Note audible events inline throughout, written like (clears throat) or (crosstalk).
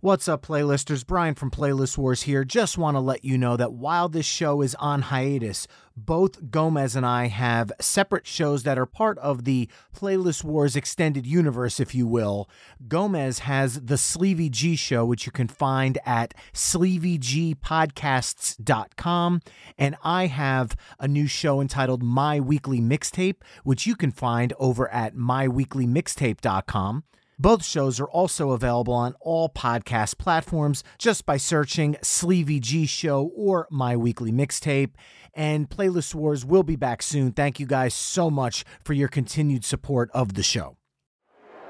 What's up, playlisters? Brian from Playlist Wars here. Just want to let you know that while this show is on hiatus, both Gomez and I have separate shows that are part of the Playlist Wars extended universe, if you will. Gomez has the Sleevey G show, which you can find at sleevygpodcasts.com. And I have a new show entitled My Weekly Mixtape, which you can find over at myweeklymixtape.com. Both shows are also available on all podcast platforms just by searching Sleevy G Show or My Weekly Mixtape. And Playlist Wars will be back soon. Thank you guys so much for your continued support of the show.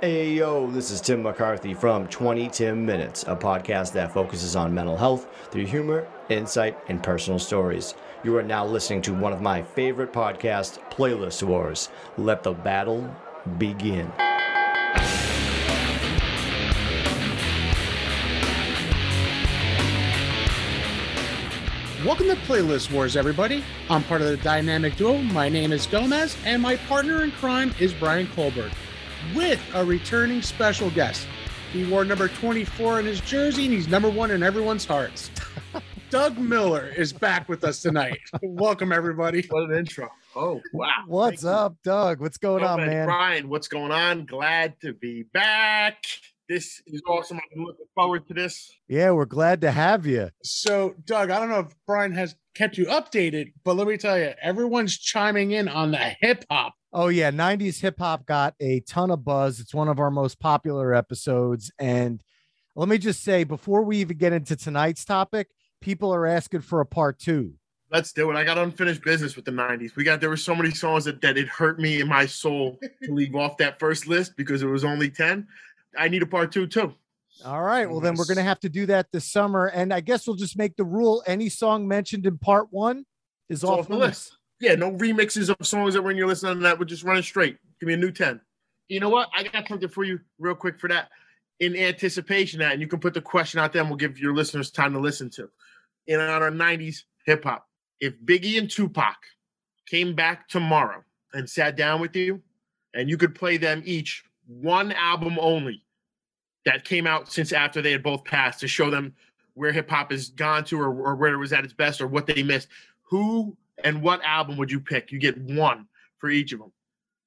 Hey yo, this is Tim McCarthy from 20 Tim Minutes, a podcast that focuses on mental health through humor, insight, and personal stories. You are now listening to one of my favorite podcasts, Playlist Wars. Let the battle begin. Welcome to Playlist Wars, everybody. I'm part of the dynamic duo. My name is Gomez, and my partner in crime is Brian Colbert, with a returning special guest. He wore number 24 in his jersey, and he's number one in everyone's hearts. (laughs) Doug Miller is back with us tonight. Welcome, everybody. What an intro. Oh, wow. What's Thank up, Doug? What's going you. on, Oh, man? Brian, what's going on? Glad to be back. This is awesome. I've been looking forward to this. Yeah, we're glad to have you. So, Doug, I don't know if Brian has kept you updated, but let me tell you, everyone's chiming in on the hip hop. Oh yeah, 90s hip hop got a ton of buzz. It's one of our most popular episodes and let me just say before we even get into tonight's topic, people are asking for a part 2. Let's do it. I got unfinished business with the 90s. We got there were so many songs that, that it hurt me in my soul to leave off that first list because it was only 10. I need a part two too. All right, well then we're going to have to do that this summer and I guess we'll just make the rule any song mentioned in part 1 is It's off, the list. Yeah, no remixes of songs that were in your list on that. We're just running straight. Give me a new 10. You know what? I got something for you real quick for that. In anticipation of that, and you can put the question out there and we'll give your listeners time to listen to. In our 90s hip hop. If Biggie and Tupac came back tomorrow and sat down with you, and you could play them each one album only that came out since after they had both passed to show them where hip hop has gone to or, or where it was at its best or what they missed. Who and what album would you pick? You get one for each of them.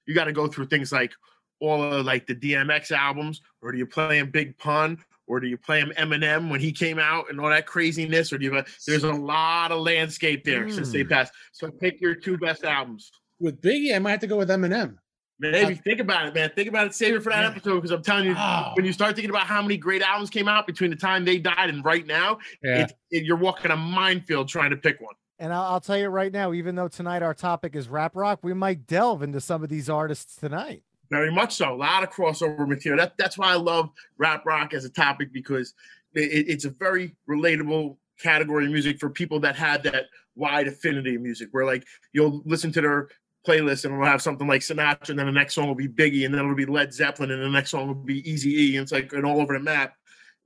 You got to go through things like all of like the DMX albums, or do you play him Big Pun, or do you play him Eminem when he came out and all that craziness, or do you? There's a lot of landscape there since they Hmm. passed. So pick your two best albums. With Biggie, I might have to go with Eminem. Maybe think about it, man. Think about it. Save it for that Yeah. episode because I'm telling you, Oh. when you start thinking about how many great albums came out between the time they died and right now, Yeah. it, it, you're walking a minefield trying to pick one. And I'll, I'll tell you right now, even though tonight our topic is rap rock, we might delve into some of these artists tonight. Very much so. A lot of crossover material. That, that's why I love rap rock as a topic because it, it's a very relatable category of music for people that have that wide affinity of music. Where like you'll listen to their playlist and it'll have something like Sinatra, and then the next song will be Biggie, and then it'll be Led Zeppelin, and the next song will be Easy E, and it's like an all over the map.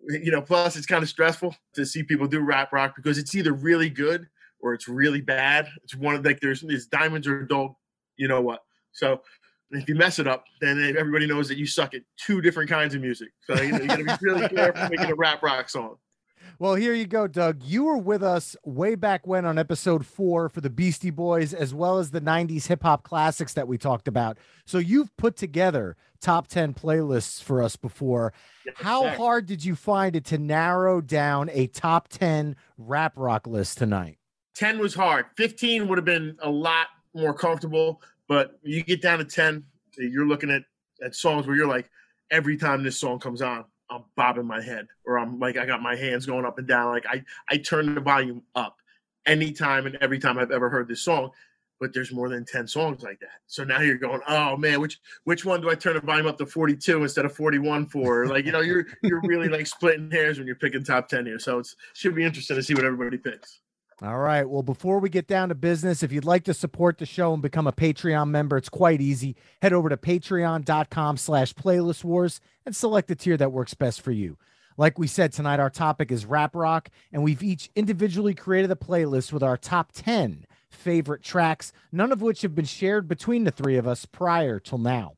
You know, plus it's kind of stressful to see people do rap rock because it's either really good or it's really bad. It's one of like there's these diamonds or dull, you know what. So if you mess it up, then everybody knows that you suck at two different kinds of music. So you, know, you got to be really (laughs) careful making a rap rock song. Well, here you go, Doug. You were with us way back when on episode four for the Beastie Boys, as well as the 90s hip hop classics that we talked about. So you've put together top 10 playlists for us before. How sir. hard did you find it to narrow down a top 10 rap rock list tonight? 10 was hard. 15 would have been a lot more comfortable, but you get down to 10, you're looking at, at songs where you're like, every time this song comes on, I'm bobbing my head or I'm like, I got my hands going up and down. Like I, I turn the volume up anytime and every time I've ever heard this song. But there's more than 10 songs like that. So now you're going, oh man, which which one do I turn the volume up to 42 instead of 41 for? Like, you know, you're you're really like splitting hairs when you're picking top 10 here. So it's should be interesting to see what everybody picks. All right. Well, before we get down to business, if you'd like to support the show and become a Patreon member, it's quite easy. Head over to patreon.com slash playlist wars and select the tier that works best for you. Like we said tonight, our topic is rap rock, and we've each individually created a playlist with our top 10 favorite tracks, none of which have been shared between the three of us prior till now.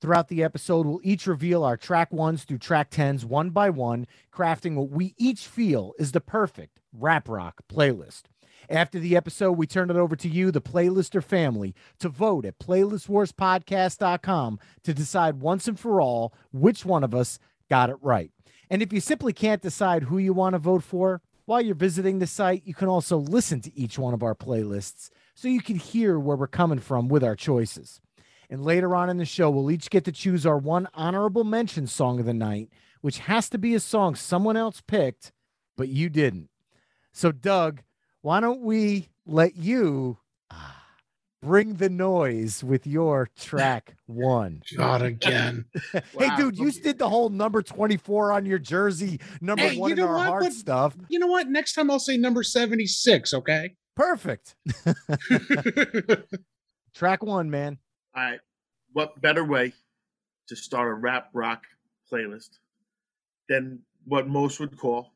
Throughout the episode, we'll each reveal our track ones through track tens one by one, crafting what we each feel is the perfect rap rock playlist. After the episode, we turn it over to you, the playlister family, to vote at playlistwarspodcast.com to decide once and for all which one of us got it right. And if you simply can't decide who you want to vote for, while you're visiting the site, you can also listen to each one of our playlists so you can hear where we're coming from with our choices. And later on in the show, we'll each get to choose our one honorable mention song of the night, which has to be a song someone else picked, but you didn't. So, Doug, why don't we let you bring the noise with your track one? (laughs) God, again. (laughs) hey, Wow. dude, you did the whole number 24 on your jersey, number Hey, one you in know our what? heart But- stuff. You know what? Next time I'll say number 76, okay? Perfect. (laughs) Track one, man. All right. What better way to start a rap rock playlist than what most would call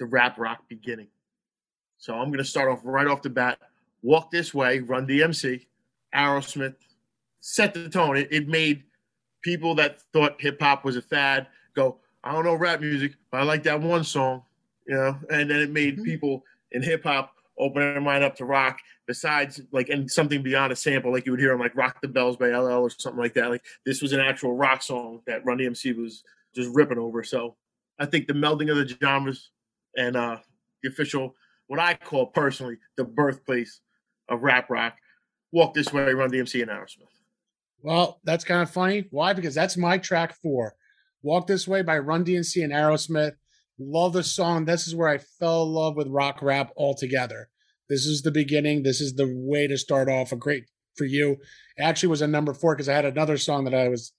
the rap rock beginning? So I'm going to start off right off the bat. Walk This Way, Run DMC, Aerosmith, set the tone. It, it made people that thought hip hop was a fad go, I don't know rap music, but I like that one song, you know? And then it made Mhm. people in hip hop open their mind up to rock besides like and something beyond a sample like you would hear on like rock the bells by ll or something like that like this was an actual rock song that run dmc was just ripping over so i think the melding of the genres and uh the official what i call personally the birthplace of rap rock walk this way run dmc and aerosmith Well, that's kind of funny. Why? Because that's my track four. Walk This Way by Run DMC and Aerosmith. Love the song. This is where I fell in love with rock rap altogether. This is the beginning. This is the way to start off. A great for you. It actually was a number four because I had another song that I was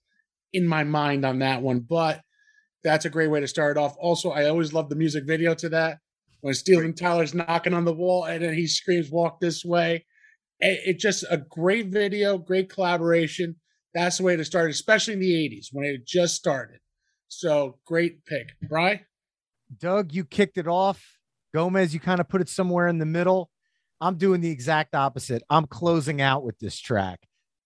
in my mind on that one. But that's a great way to start off. Also, I always love the music video to that. When Steven Tyler's knocking on the wall and then he screams, Walk This Way it, it just a great video, great collaboration. That's the way to start, especially in the 80s when it just started. So great pick. Bry? Doug, you kicked it off. Gomez, you kind of put it somewhere in the middle. I'm doing the exact opposite. I'm closing out with this track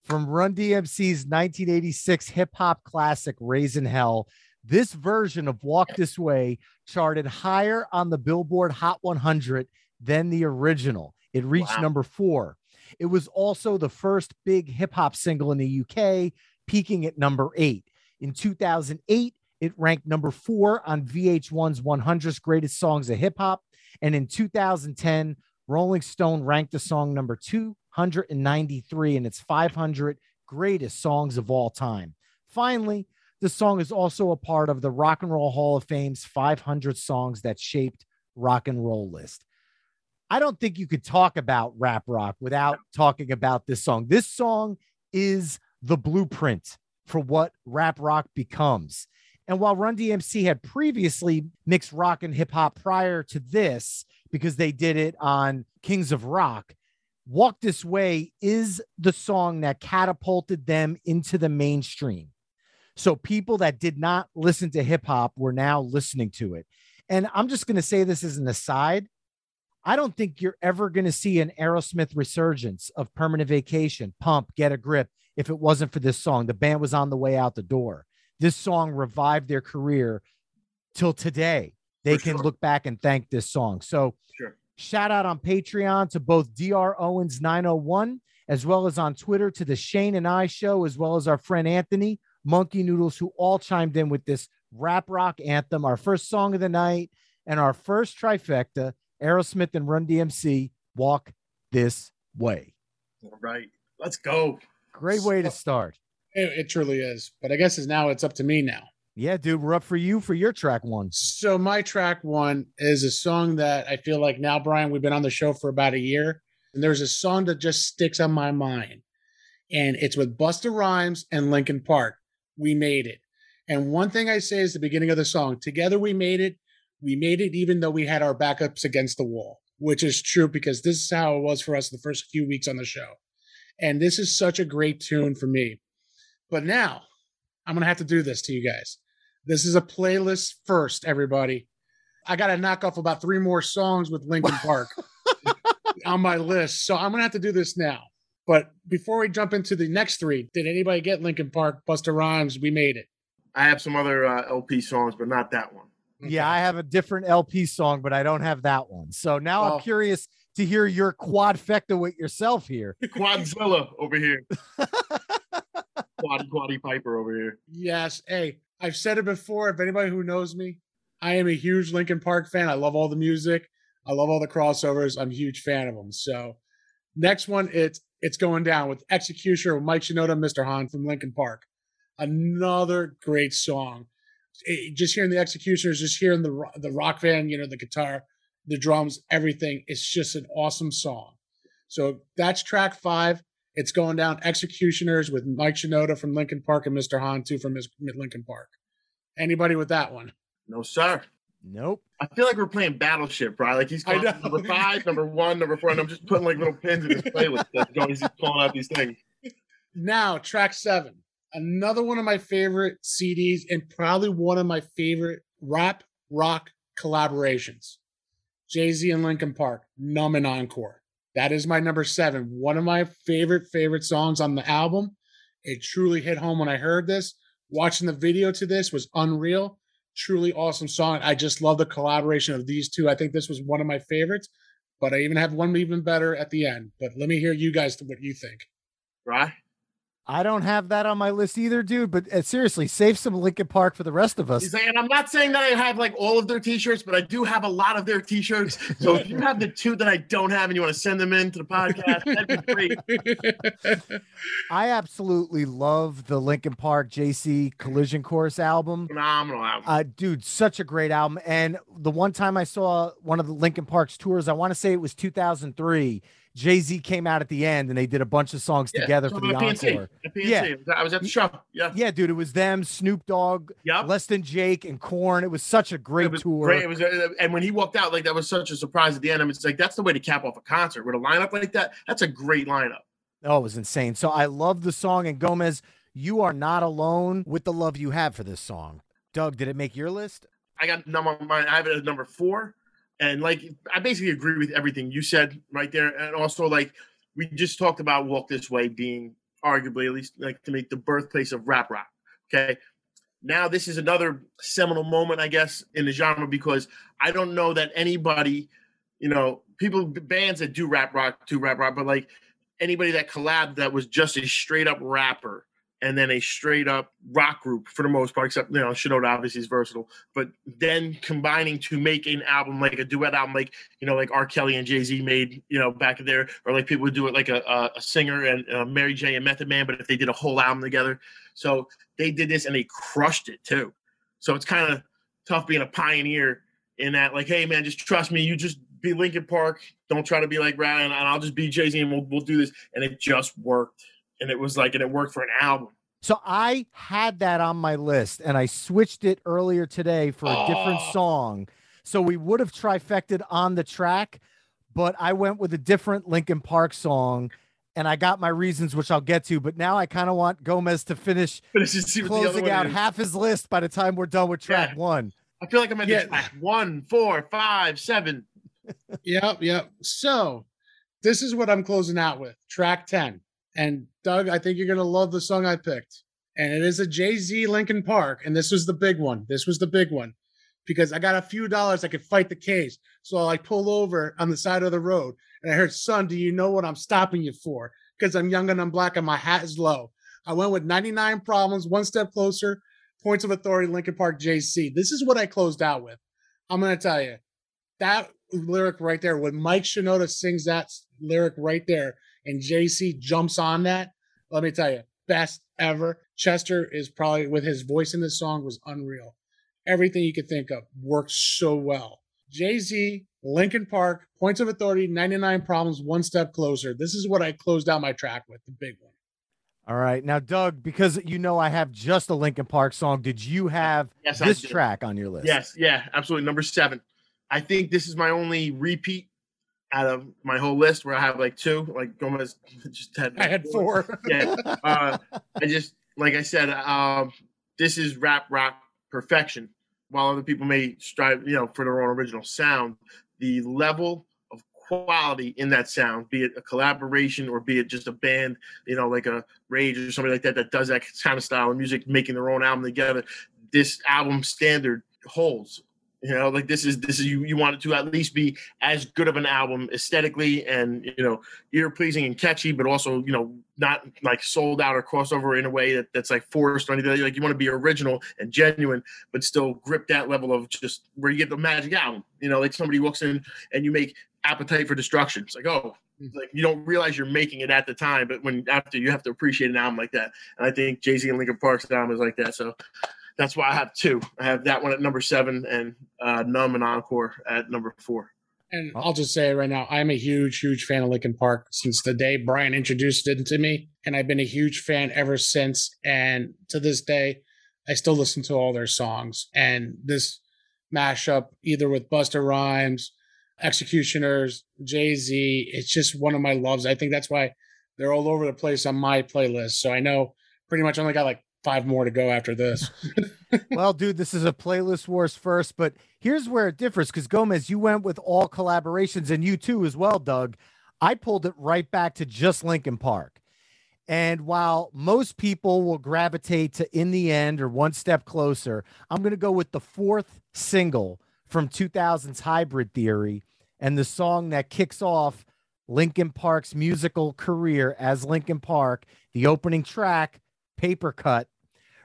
from Run DMC's 1986 hip hop classic Raising Hell. This version of Walk This Way charted higher on the Billboard Hot 100 than the original. It reached Wow. number four. It was also the first big hip hop single in the UK, peaking at number eight. In 2008, it ranked number four on VH1's 100 Greatest Songs of Hip Hop. And in 2010, Rolling Stone ranked the song number 293 in its 500 Greatest Songs of All Time. Finally, the song is also a part of the Rock and Roll Hall of Fame's 500 songs that shaped rock and roll list. I don't think you could talk about rap rock without talking about this song. This song is the blueprint for what rap rock becomes. And while Run DMC had previously mixed rock and hip hop prior to this, because they did it on Kings of Rock, Walk This Way is the song that catapulted them into the mainstream. So people that did not listen to hip hop were now listening to it. And I'm just going to say this as an aside. I don't think you're ever going to see an Aerosmith resurgence of permanent vacation, pump, get a grip if it wasn't for this song. The band was on the way out the door. This song revived their career till today. They For can sure. look back and thank this song. So, Sure. shout out on Patreon to both DR Owens 901 as well as on Twitter to the Shane and I show, as well as our friend Anthony Monkey Noodles, who all chimed in with this rap rock anthem, our first song of the night, and our first trifecta Aerosmith and Run DMC Walk This Way. all right let's go Great way to start. It, it truly is. But I guess it's now it's up to me now. Yeah, dude, we're up for you for your track one. So my track one is a song that I feel like now, Brian, we've been on the show for about a year, and there's a song that just sticks on my mind, and it's with Busta Rhymes and Linkin Park. We made it. And one thing I say is the beginning of the song. Together we made it. We made it even though we had our backups against the wall, which is true because this is how it was for us the first few weeks on the show. And this is such a great tune for me. But now I'm going to have to do this to you guys. This is a playlist first, everybody. I got to knock off about three more songs with Linkin Park (laughs) on my list. So I'm going to have to do this now. But before we jump into the next three, did anybody get Linkin Park, Busta Rhymes? We made it. I have some other uh, LP songs, but not that one. Yeah, I have a different LP song, but I don't have that one. So now Well- I'm curious to hear your quadfecta with yourself here. (laughs) Quadzilla over here. (laughs) Quaddy Quaddy Piper over here. Yes. Hey, I've said it before. If anybody who knows me, I am a huge Linkin Park fan. I love all the music. I love all the crossovers. I'm a huge fan of them. So next one, it's it's going down with X-ecutioner with Mike Shinoda Mr. Hahn from Linkin Park. Another great song. Eh, Just hearing the X-ecutioners, just hearing the the rock band, you know, the guitar, the drums, everything. It's just an awesome song. So that's track five. It's going down X-ecutioners with Mike Shinoda from Linkin Park and Mr. Hahn too from Linkin Park. Anybody with that one? No, sir. Nope. I feel like we're playing Battleship, right? Like he's I calling number five, number one, number four, and I'm just putting like little pins in his playlist (laughs) that's going. He's pulling out these things. Now, track seven. Another one of my favorite CDs and probably one of my favorite rap rock collaborations. Jay Z and Linkin Park, Numb and Encore. That is my number seven. One of my favorite, favorite songs on the album. It truly hit home when I heard this. Watching the video to this was unreal. Truly awesome song. I just love the collaboration of these two. I think this was one of my favorites, but I even have one even better at the end. But let me hear you guys what you think. Right? I don't have that on my list either, dude. But uh, seriously, save some Linkin Park for the rest of us. Like, and I'm not saying that I have like all of their t-shirts, but I do have a lot of their t-shirts. So if you have the two that I don't have and you want to send them in to the podcast, that'd be great. (laughs) I absolutely love the Linkin Park Jay Z Collision Course album. Phenomenal album. Uh, dude, such a great album. And the one time I saw one of the Linkin Park's tours, I want to say it was 2003. Jay Z came out at the end and they did a bunch of songs Yeah, together so for the PNC, encore. Yeah. I was at the show. Yeah. Yeah, dude, it was them, Snoop Dogg, Yep. Less Than Jake, and Korn. It was such a great it was tour. Great. It was, uh, and when he walked out, like that was such a surprise at the end. I mean, it's like that's the way to cap off a concert with a lineup like that. That's a great lineup. Oh, it was insane. So I love the song. And Gomez, you are not alone with the love you have for this song. Doug, did it make your list? I got number mine. I have it at number four, and like I basically agree with everything you said right there. And also, like we just talked about "Walk This Way" being arguably, at least, like to make the birthplace of rap rock. Okay, now this is another seminal moment, I guess, in the genre because I don't know that anybody, you know, people bands that do rap rock do rap rock, but like anybody that collabed that was just a straight up rapper and then a straight up rock group for the most part, except you know, Shinoda obviously is versatile, but then combining to make an album like a duet album, like you know, like R. Kelly and Jay Z made, you know, back there, or like people would do it like a, a, singer and uh, Mary J and Method Man, but if they did a whole album together, so they did this and they crushed it too. So it's kind of tough being a pioneer in that, like, hey man, just trust me, you just be Linkin Park, don't try to be like Rad, and I'll just be Jay Z and we'll we'll do this, and it just worked and it was like and it worked for an album. So I had that on my list and I switched it earlier today for a different Oh. song. So we would have trifected on the track, but I went with a different Linkin Park song and I got my reasons, which I'll get to. But now I kind of want Gomez to finish But it's just see what the other closing out is. half his list by the time we're done with track Yeah. one. I feel like I'm at Yeah. track one, four, five, seven. (laughs) Yep, yep. So this is what I'm closing out with track 10. And Doug, I think you're going to love the song I picked. And it is a Jay Z Linkin Park. And this was the big one. This was the big one because I got a few dollars I could fight the case. So I like pulled over on the side of the road and I heard, son, do you know what I'm stopping you for? Because I'm young and I'm black and my hat is low. I went with 99 problems, one step closer, points of authority, Linkin Park Jay Z. This is what I closed out with. I'm going to tell you that lyric right there, when Mike Shinoda sings that lyric right there and Jay Z jumps on that, let me tell you, best ever. Chester is probably with his voice in this song was unreal. Everything you could think of worked so well. Jay Z, Linkin Park, Points of Authority, 99 Problems, One Step Closer. This is what I closed out my track with, the big one. All right. Now, Doug, because you know I have just a Linkin Park song, did you have Yes, this track on your list? Yes, yeah, absolutely. Number seven. I think this is my only repeat out of my whole list where I have like two. Like Gomez (laughs) just had. I had four. (laughs) Yeah. Uh, I just like I said, um, this is rap rock perfection. While other people may strive, you know, for their own original sound, the level of quality in that sound, be it a collaboration or be it just a band, you know, like a Rage or somebody like that that does that kind of style of music, making their own album together. This album standard holds. You know, like this is this is you you want it to at least be as good of an album aesthetically and you know ear pleasing and catchy, but also you know not like sold out or crossover in a way that, that's like forced or anything. Like you want to be original and genuine, but still grip that level of just where you get the magic album. You know, like somebody walks in and you make Appetite for Destruction. It's like oh, mm-hmm. like you don't realize you're making it at the time, but when after you have to appreciate an album like that. And I think Jay Z and Linkin Park's album is like that. So that's why I have two. I have that one at number seven and uh, Numb and Encore at number four. And I'll just say right now, I'm a huge, huge fan of Linkin Park since the day Brian introduced it to me. And I've been a huge fan ever since. And to this day, I still listen to all their songs. And this mashup, either with Busta Rhymes, X-ecutioners, Jay Z, it's just one of my loves. I think that's why they're all over the place on my playlist. So I know pretty much only got like five more to go after this. (laughs) well, dude, this is a playlist wars first, but here's where it differs because Gomez, you went with all collaborations, and you too as well, Doug. I pulled it right back to just Linkin Park. And while most people will gravitate to In the End or One Step Closer, I'm going to go with the fourth single from 2000's Hybrid Theory and the song that kicks off Linkin Park's musical career as Linkin Park, the opening track, Papercut,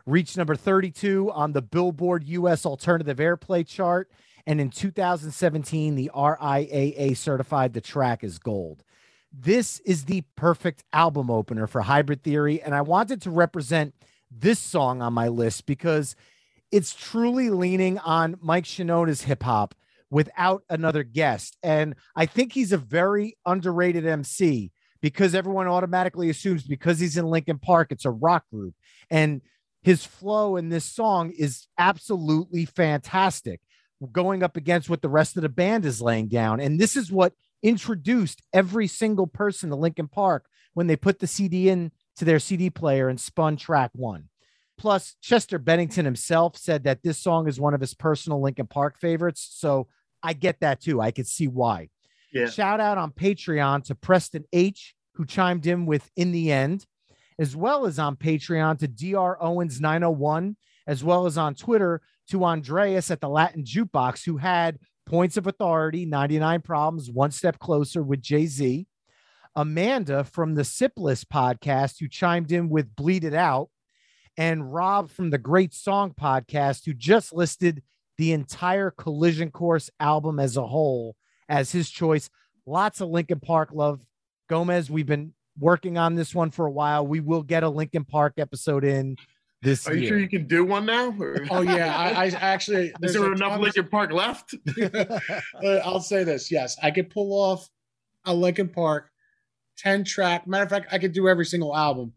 reached number 32 on the Billboard US Alternative Airplay chart. And in 2017, the RIAA certified the track as gold. This is the perfect album opener for Hybrid Theory. And I wanted to represent this song on my list because it's truly leaning on Mike Shinoda's hip hop without another guest. And I think he's a very underrated MC because everyone automatically assumes because he's in Linkin Park, it's a rock group. And his flow in this song is absolutely fantastic, going up against what the rest of the band is laying down. And this is what introduced every single person to Linkin Park when they put the CD in to their CD player and spun track one. Plus, Chester Bennington himself said that this song is one of his personal Linkin Park favorites. So I get that too. I could see why. Yeah. Shout out on Patreon to Preston H, who chimed in with In the End as well as on Patreon to DR Owens 901, as well as on Twitter to Andreas at the Latin Jukebox, who had points of authority, 99 problems, one step closer with Jay Z. Amanda from the Sipless podcast, who chimed in with Bleed It Out, and Rob from the Great Song podcast, who just listed the entire Collision Course album as a whole as his choice. Lots of Linkin Park love. Gomez, we've been working on this one for a while. We will get a Linkin Park episode in this. Are you year. sure you can do one now? Or? (laughs) Oh yeah, I, I actually. (laughs) Is there enough Linkin Park left? (laughs) Uh, I'll say this: yes, I could pull off a Linkin Park ten track. Matter of fact, I could do every single album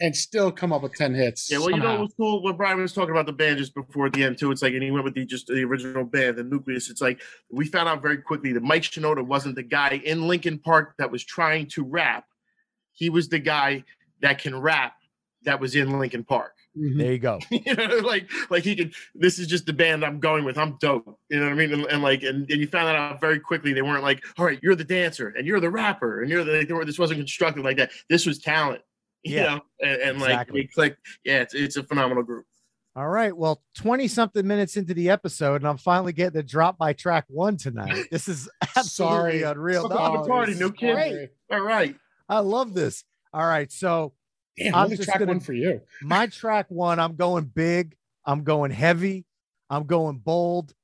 and still come up with 10 hits. Yeah, well, somehow. you know what's cool? What Brian was talking about the band just before the end, too. It's like, and he went with the just the original band, the nucleus. It's like we found out very quickly that Mike Shinoda wasn't the guy in Linkin Park that was trying to rap he was the guy that can rap that was in Linkin Park. Mm-hmm. There you go. (laughs) you know, like like he could. This is just the band I'm going with. I'm dope. You know what I mean? And, and like and, and you found that out very quickly. They weren't like, all right, you're the dancer and you're the rapper and you're the. Like, were, this wasn't constructed like that. This was talent. (laughs) You yeah, know, and, and exactly. like click. Yeah, it's it's a phenomenal group. All right. Well, 20 something minutes into the episode, and I'm finally getting the drop by track one tonight. (laughs) This is absolutely Sorry. unreal. No, party, no kidding. All right. I love this. All right. So Damn, I'm just track gonna, one for you. my track one, I'm going big. I'm going heavy. I'm going bold.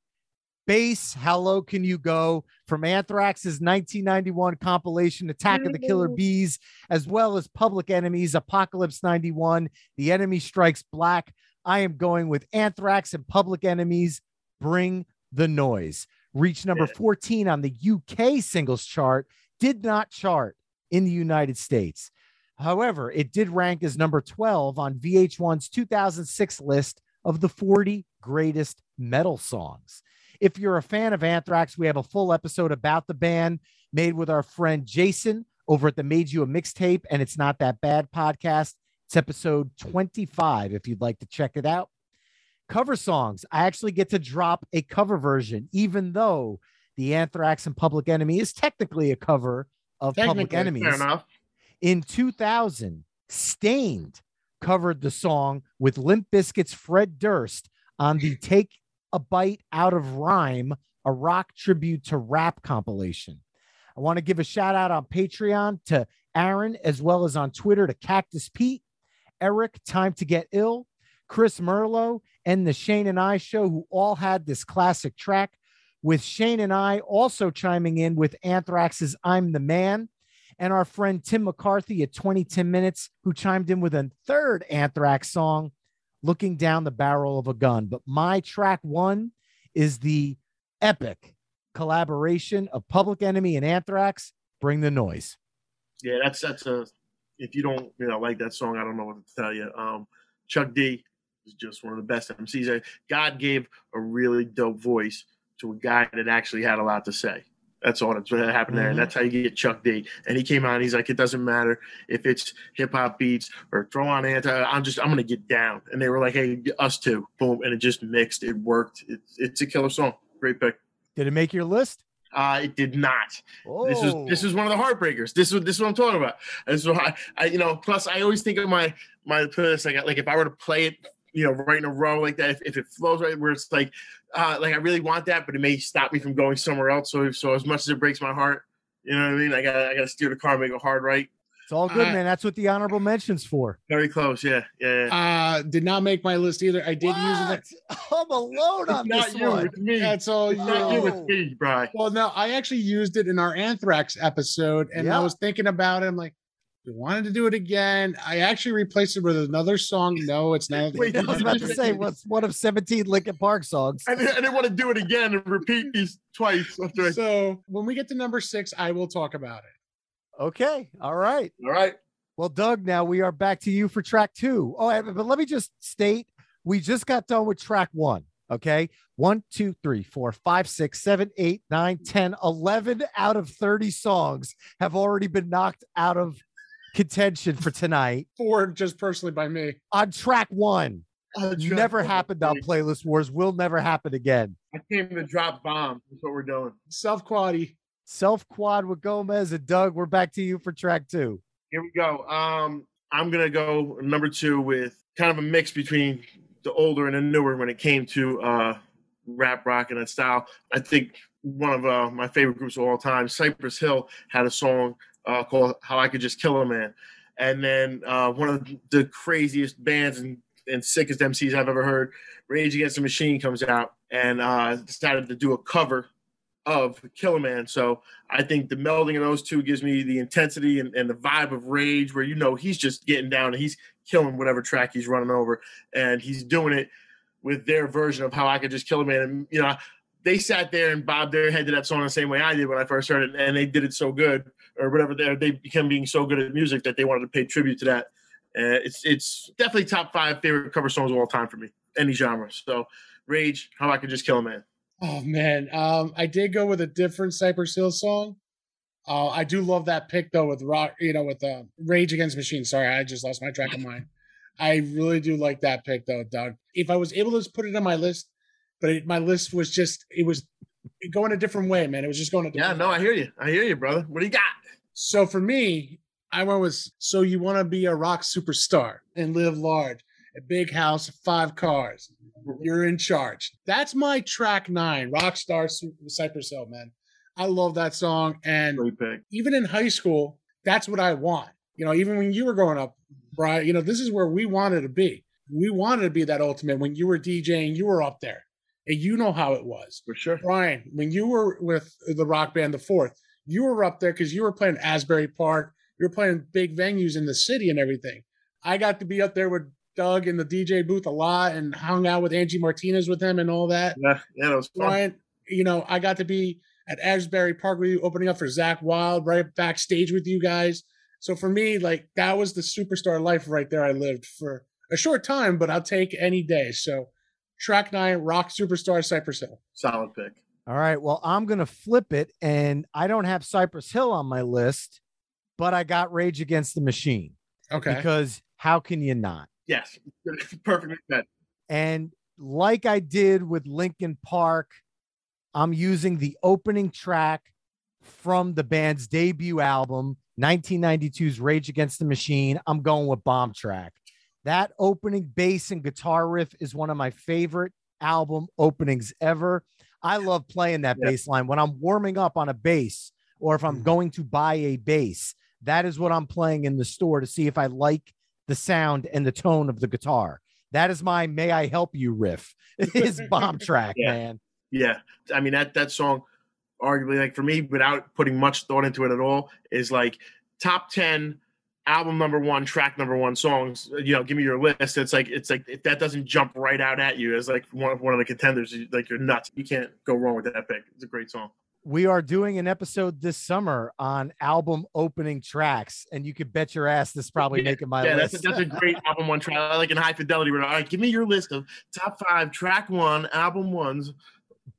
Bass, how low can you go? From Anthrax's 1991 compilation, Attack of the Killer Bees, as well as Public Enemy's, Apocalypse 91, The Enemy Strikes Black. I am going with Anthrax and Public Enemy's. Bring the noise. Reached number 14 on the UK singles chart, did not chart in the United States. However, it did rank as number 12 on VH1's 2006 list of the 40 greatest metal songs. If you're a fan of Anthrax, we have a full episode about the band made with our friend Jason over at the Made You a Mixtape and It's Not That Bad podcast. It's episode 25 if you'd like to check it out. Cover songs. I actually get to drop a cover version, even though The Anthrax and Public Enemy is technically a cover of Public Enemy's. Fair enough. In 2000, Staind covered the song with Limp Bizkit's Fred Durst on the Take a Bite Out of Rhyme, a rock tribute to rap compilation. I want to give a shout out on Patreon to Aaron, as well as on Twitter to Cactus Pete, Eric, Time to Get Ill, Chris Merlo, and the Shane and I show, who all had this classic track, with Shane and I also chiming in with Anthrax's I'm the Man, and our friend Tim McCarthy at 20 Tim Minutes, who chimed in with a third Anthrax song, Looking Down the Barrel of a Gun. But my track one is the epic collaboration of Public Enemy and Anthrax, Bring the Noise. Yeah, that's that's a. If you don't, you know, like that song, I don't know what to tell you. Um, Chuck D is just one of the best MCs. God gave a really dope voice to a guy that actually had a lot to say. That's all that's what happened there. Mhm. And that's how you get Chuck D. And he came out and he's like, it doesn't matter if it's hip hop beats or throw on anti. I'm just, I'm gonna get down. And they were like, hey, us too. Boom, and it just mixed. It worked. It's it's a killer song. Great pick. Did it make your list? Uh, it did not. Oh, This is this is one of the heartbreakers. This is this is what I'm talking about. And so I, I you know, plus I always think of my my playlist like like if I were to play it, you know, right in a row like that, if, if it flows right where it's like uh like I really want that, but it may stop me from going somewhere else. So so as much as it breaks my heart, you know what I mean? I got I got to steer the car, make it hard right. it's all good, Uh, man. That's what the honorable mentions for. Very close. Yeah, yeah. yeah. Uh, did not make my list either. I did use it. (laughs) I'm alone on not this you. one. It's me. That's all it's you. not you. Yo. It's me, Bry. Well, no, I actually used it in our Anthrax episode, and Yeah. I was thinking about it. I'm like, I wanted to do it again. I actually replaced it with another song. No, it's not. (laughs) Wait, I was about to say, (laughs) what's one of 17 Linkin Park songs? I didn't, I didn't want to do it again and repeat these twice. After I, So when we get to number six, I will talk about it. Okay. All right. all right. Well, Doug, now we are back to you for track two. Oh, but let me just state we just got done with track one. Okay. One, two, three, four, five, six, seven, eight, nine, 10, 11 out of 30 songs have already been knocked out of contention for tonight Four just personally by me. on track one. Uh, Never happened on Playlist Wars, will never happen again. I came to drop bombs. That's what we're doing. Self quality. Self quad with Gomez and Doug. We're back to you for track two. Here we go. Um, I'm gonna go number two with kind of a mix between the older and the newer when it came to uh, rap, rock, and that style. I think one of uh, my favorite groups of all time, Cypress Hill, had a song uh, called "How I Could Just Kill a Man," and then uh, one of the craziest bands and, and sickest MCs I've ever heard, Rage Against the Machine, comes out and uh, decided to do a cover of Killer Man. So I think the melding of those two gives me the intensity and, and the vibe of Rage, where you know he's just getting down and he's killing whatever track he's running over, and he's doing it with their version of how I could just kill a man. And you know, they sat there and bobbed their head to that song the same way I did when I first heard it, and they did it so good, or whatever. They they became being so good at music that they wanted to pay tribute to that. Uh, it's it's definitely top five favorite cover songs of all time for me, any genre. So, Rage, how I could just kill a man. Oh man, um, I did go with a different Cypress Hill song. Uh, I do love that pick though with rock, you know, with uh, Rage Against Machine. Sorry, I just lost my track of mine. (laughs) I really do like that pick though, Doug. If I was able to just put it on my list, but it, my list was just it was going a different way, man. It was just going a Yeah, no, way. I hear you. I hear you, brother. What do you got? So for me, I went with so you want to be a rock superstar and live large, a big house, five cars. You're in charge. That's my track nine, Rockstar Su- Cypress Hill, man. I love that song. And even in high school, that's what I want. You know, even when you were growing up, Brian, you know, this is where we wanted to be. We wanted to be that ultimate. When you were DJing, you were up there. And you know how it was. For sure. Brian, when you were with the rock band The Fourth, you were up there because you were playing Asbury Park. You were playing big venues in the city and everything. I got to be up there with Doug in the DJ booth a lot and hung out with Angie Martinez with him and all that. Yeah, yeah, that was fun. You know, I got to be at Asbury Park with you, opening up for Zakk Wylde, right backstage with you guys. So for me, like that was the superstar life right there. I lived for a short time, but I'll take any day. So track nine, rock superstar Cypress Hill. Solid pick. All right. Well, I'm going to flip it. And I don't have Cypress Hill on my list, but I got Rage Against the Machine Okay. because how can you not? Yes, perfectly said. And like I did with Linkin Park, I'm using the opening track from the band's debut album, 1992's Rage Against the Machine. I'm going with Bombtrack. That opening bass and guitar riff is one of my favorite album openings ever. I love playing that Yeah. bass line when I'm warming up on a bass or if I'm Mhm. going to buy a bass. That is what I'm playing in the store to see if I like the sound and the tone of the guitar. That is my "May I Help You" riff. (laughs) Is bomb (laughs) track, Yeah. man. Yeah, I mean that that song, arguably like for me, without putting much thought into it at all, is like top ten album number one, track number one songs. You know, give me your list. It's like it's like if that doesn't jump right out at you as like one of one of the contenders, you- like you're nuts. You can't go wrong with that pick. It's a great song. We are doing an episode this summer on album opening tracks, and you could bet your ass this is probably Yeah, making my yeah, list. that's a, that's a great (laughs) album one track. I like in high fidelity. We're like, all right, give me your list of top five track one album ones.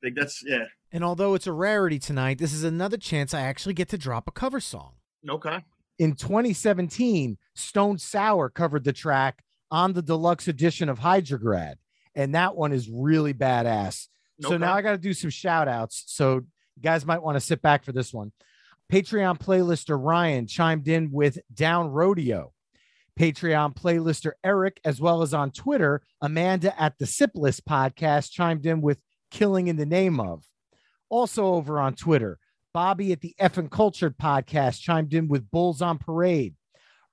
Like that's yeah. and although it's a rarity tonight, this is another chance I actually get to drop a cover song. Okay. In 2017, Stone Sour covered the track on the deluxe edition of Hydrograd, and that one is really badass. So Okay. now I got to do some shout outs. So you guys might want to sit back for this one. Patreon playlister Ryan chimed in with Down Rodeo. Patreon playlister Eric, as well as on Twitter, Amanda at the Sipless podcast chimed in with Killing in the Name of. Also over on Twitter, Bobby at the Effin Cultured podcast chimed in with Bulls on Parade.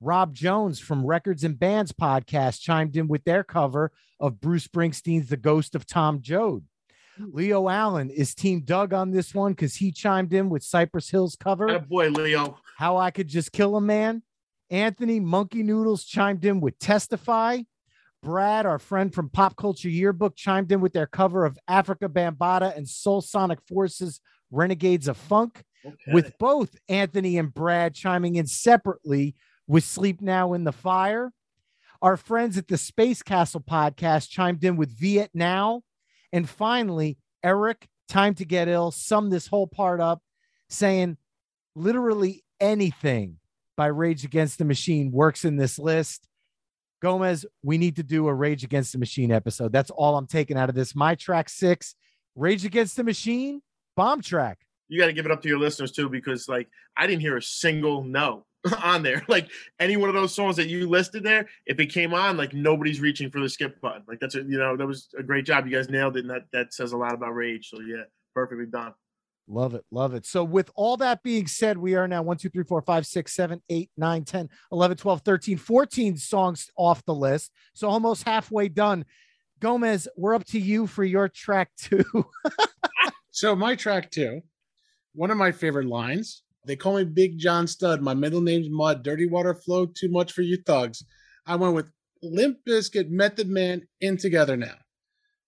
Rob Jones from Records and Bands podcast chimed in with their cover of Bruce Springsteen's The Ghost of Tom Joad. Leo Allen is Team Doug on this one because he chimed in with Cypress Hill's cover, That boy Leo. How I Could Just Kill a Man. Anthony Monkey Noodles chimed in with Testify. Brad, our friend from Pop Culture Yearbook, chimed in with their cover of Afrika Bambaataa and Soulsonic Force's Renegades of Funk Okay. with both Anthony and Brad chiming in separately with Sleep Now in the Fire. Our friends at the Space Castle podcast chimed in with Viet Now. And finally, Eric, Time to Get Ill, summed this whole part up saying literally anything by Rage Against the Machine works in this list. Gomez, we need to do a Rage Against the Machine episode. That's all I'm taking out of this. My track six, Rage Against the Machine, bomb track. you got to give it up to your listeners too because like i didn't hear a single no (laughs) on there like any one of those songs that you listed there if it came on like nobody's reaching for the skip button like that's a you know that was a great job you guys nailed it and that that says a lot about rage so yeah perfectly done Love it. Love it. So, with all that being said, we are now 1, 2, 3, 4, 5, 6, 7, 8, 9, 10, 11, 12, 13, 14 songs off the list. So, almost halfway done. Gomez, we're up to you for your track two. (laughs) So my track two, one of my favorite lines. They call me Big John Stud. My middle name's Mud. Dirty water flow too much for you thugs. I went with Limp Bizkit, Method Man, in Together Now.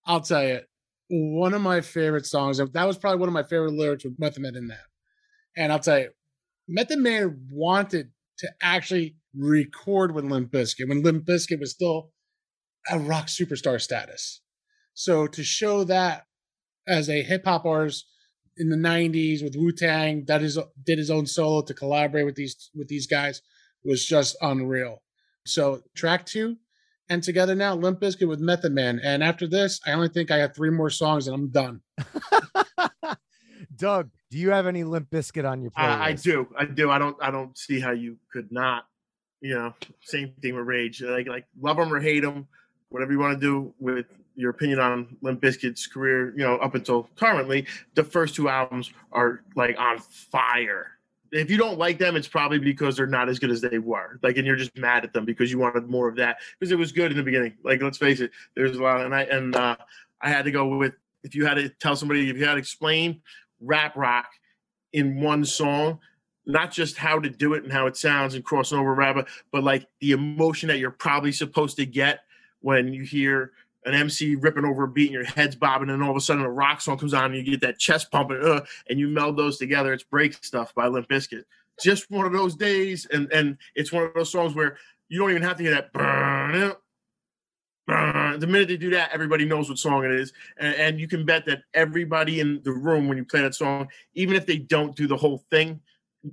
I'll tell you, one of my favorite songs. That was probably one of my favorite lyrics with Method Man in that. And I'll tell you, Method Man wanted to actually record with Limp Bizkit when Limp Bizkit was still a rock superstar status. So to show that as a hip hop artist in the '90s with Wu Tang, that is did his own solo to collaborate with these with these guys was just unreal. So track two, and together now, Limp Bizkit with Method Man. And after this, I only think I have three more songs and I'm done. (laughs) Doug, do you have any Limp Bizkit on your playlist? I, I do i do i don't i don't see how you could not you know same thing with rage like like love them or hate them whatever you want to do with your opinion on Limp Bizkit's career, you know, up until currently, the first two albums are like on fire. If you don't like them, it's probably because they're not as good as they were. Like, and you're just mad at them because you wanted more of that because it was good in the beginning. Like, let's face it, there's a lot, and I and uh, I had to go with if you had to tell somebody if you had to explain rap rock in one song, not just how to do it and how it sounds and crossing over rap, but like the emotion that you're probably supposed to get when you hear an MC ripping over a beat and your head's bobbing, and all of a sudden a rock song comes on and you get that chest pumping, uh, and you meld those together. It's "Break Stuff" by Limp Bizkit. Just one of those days, and and it's one of those songs where you don't even have to hear that. The minute they do that, everybody knows what song it is, and, and you can bet that everybody in the room when you play that song, even if they don't do the whole thing,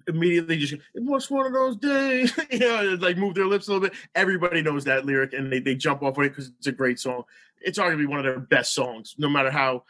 immediately just it was one of those days (laughs) you know like move their lips a little bit everybody knows that lyric and they, they jump off on it because it's a great song it's arguably one of their best songs no matter how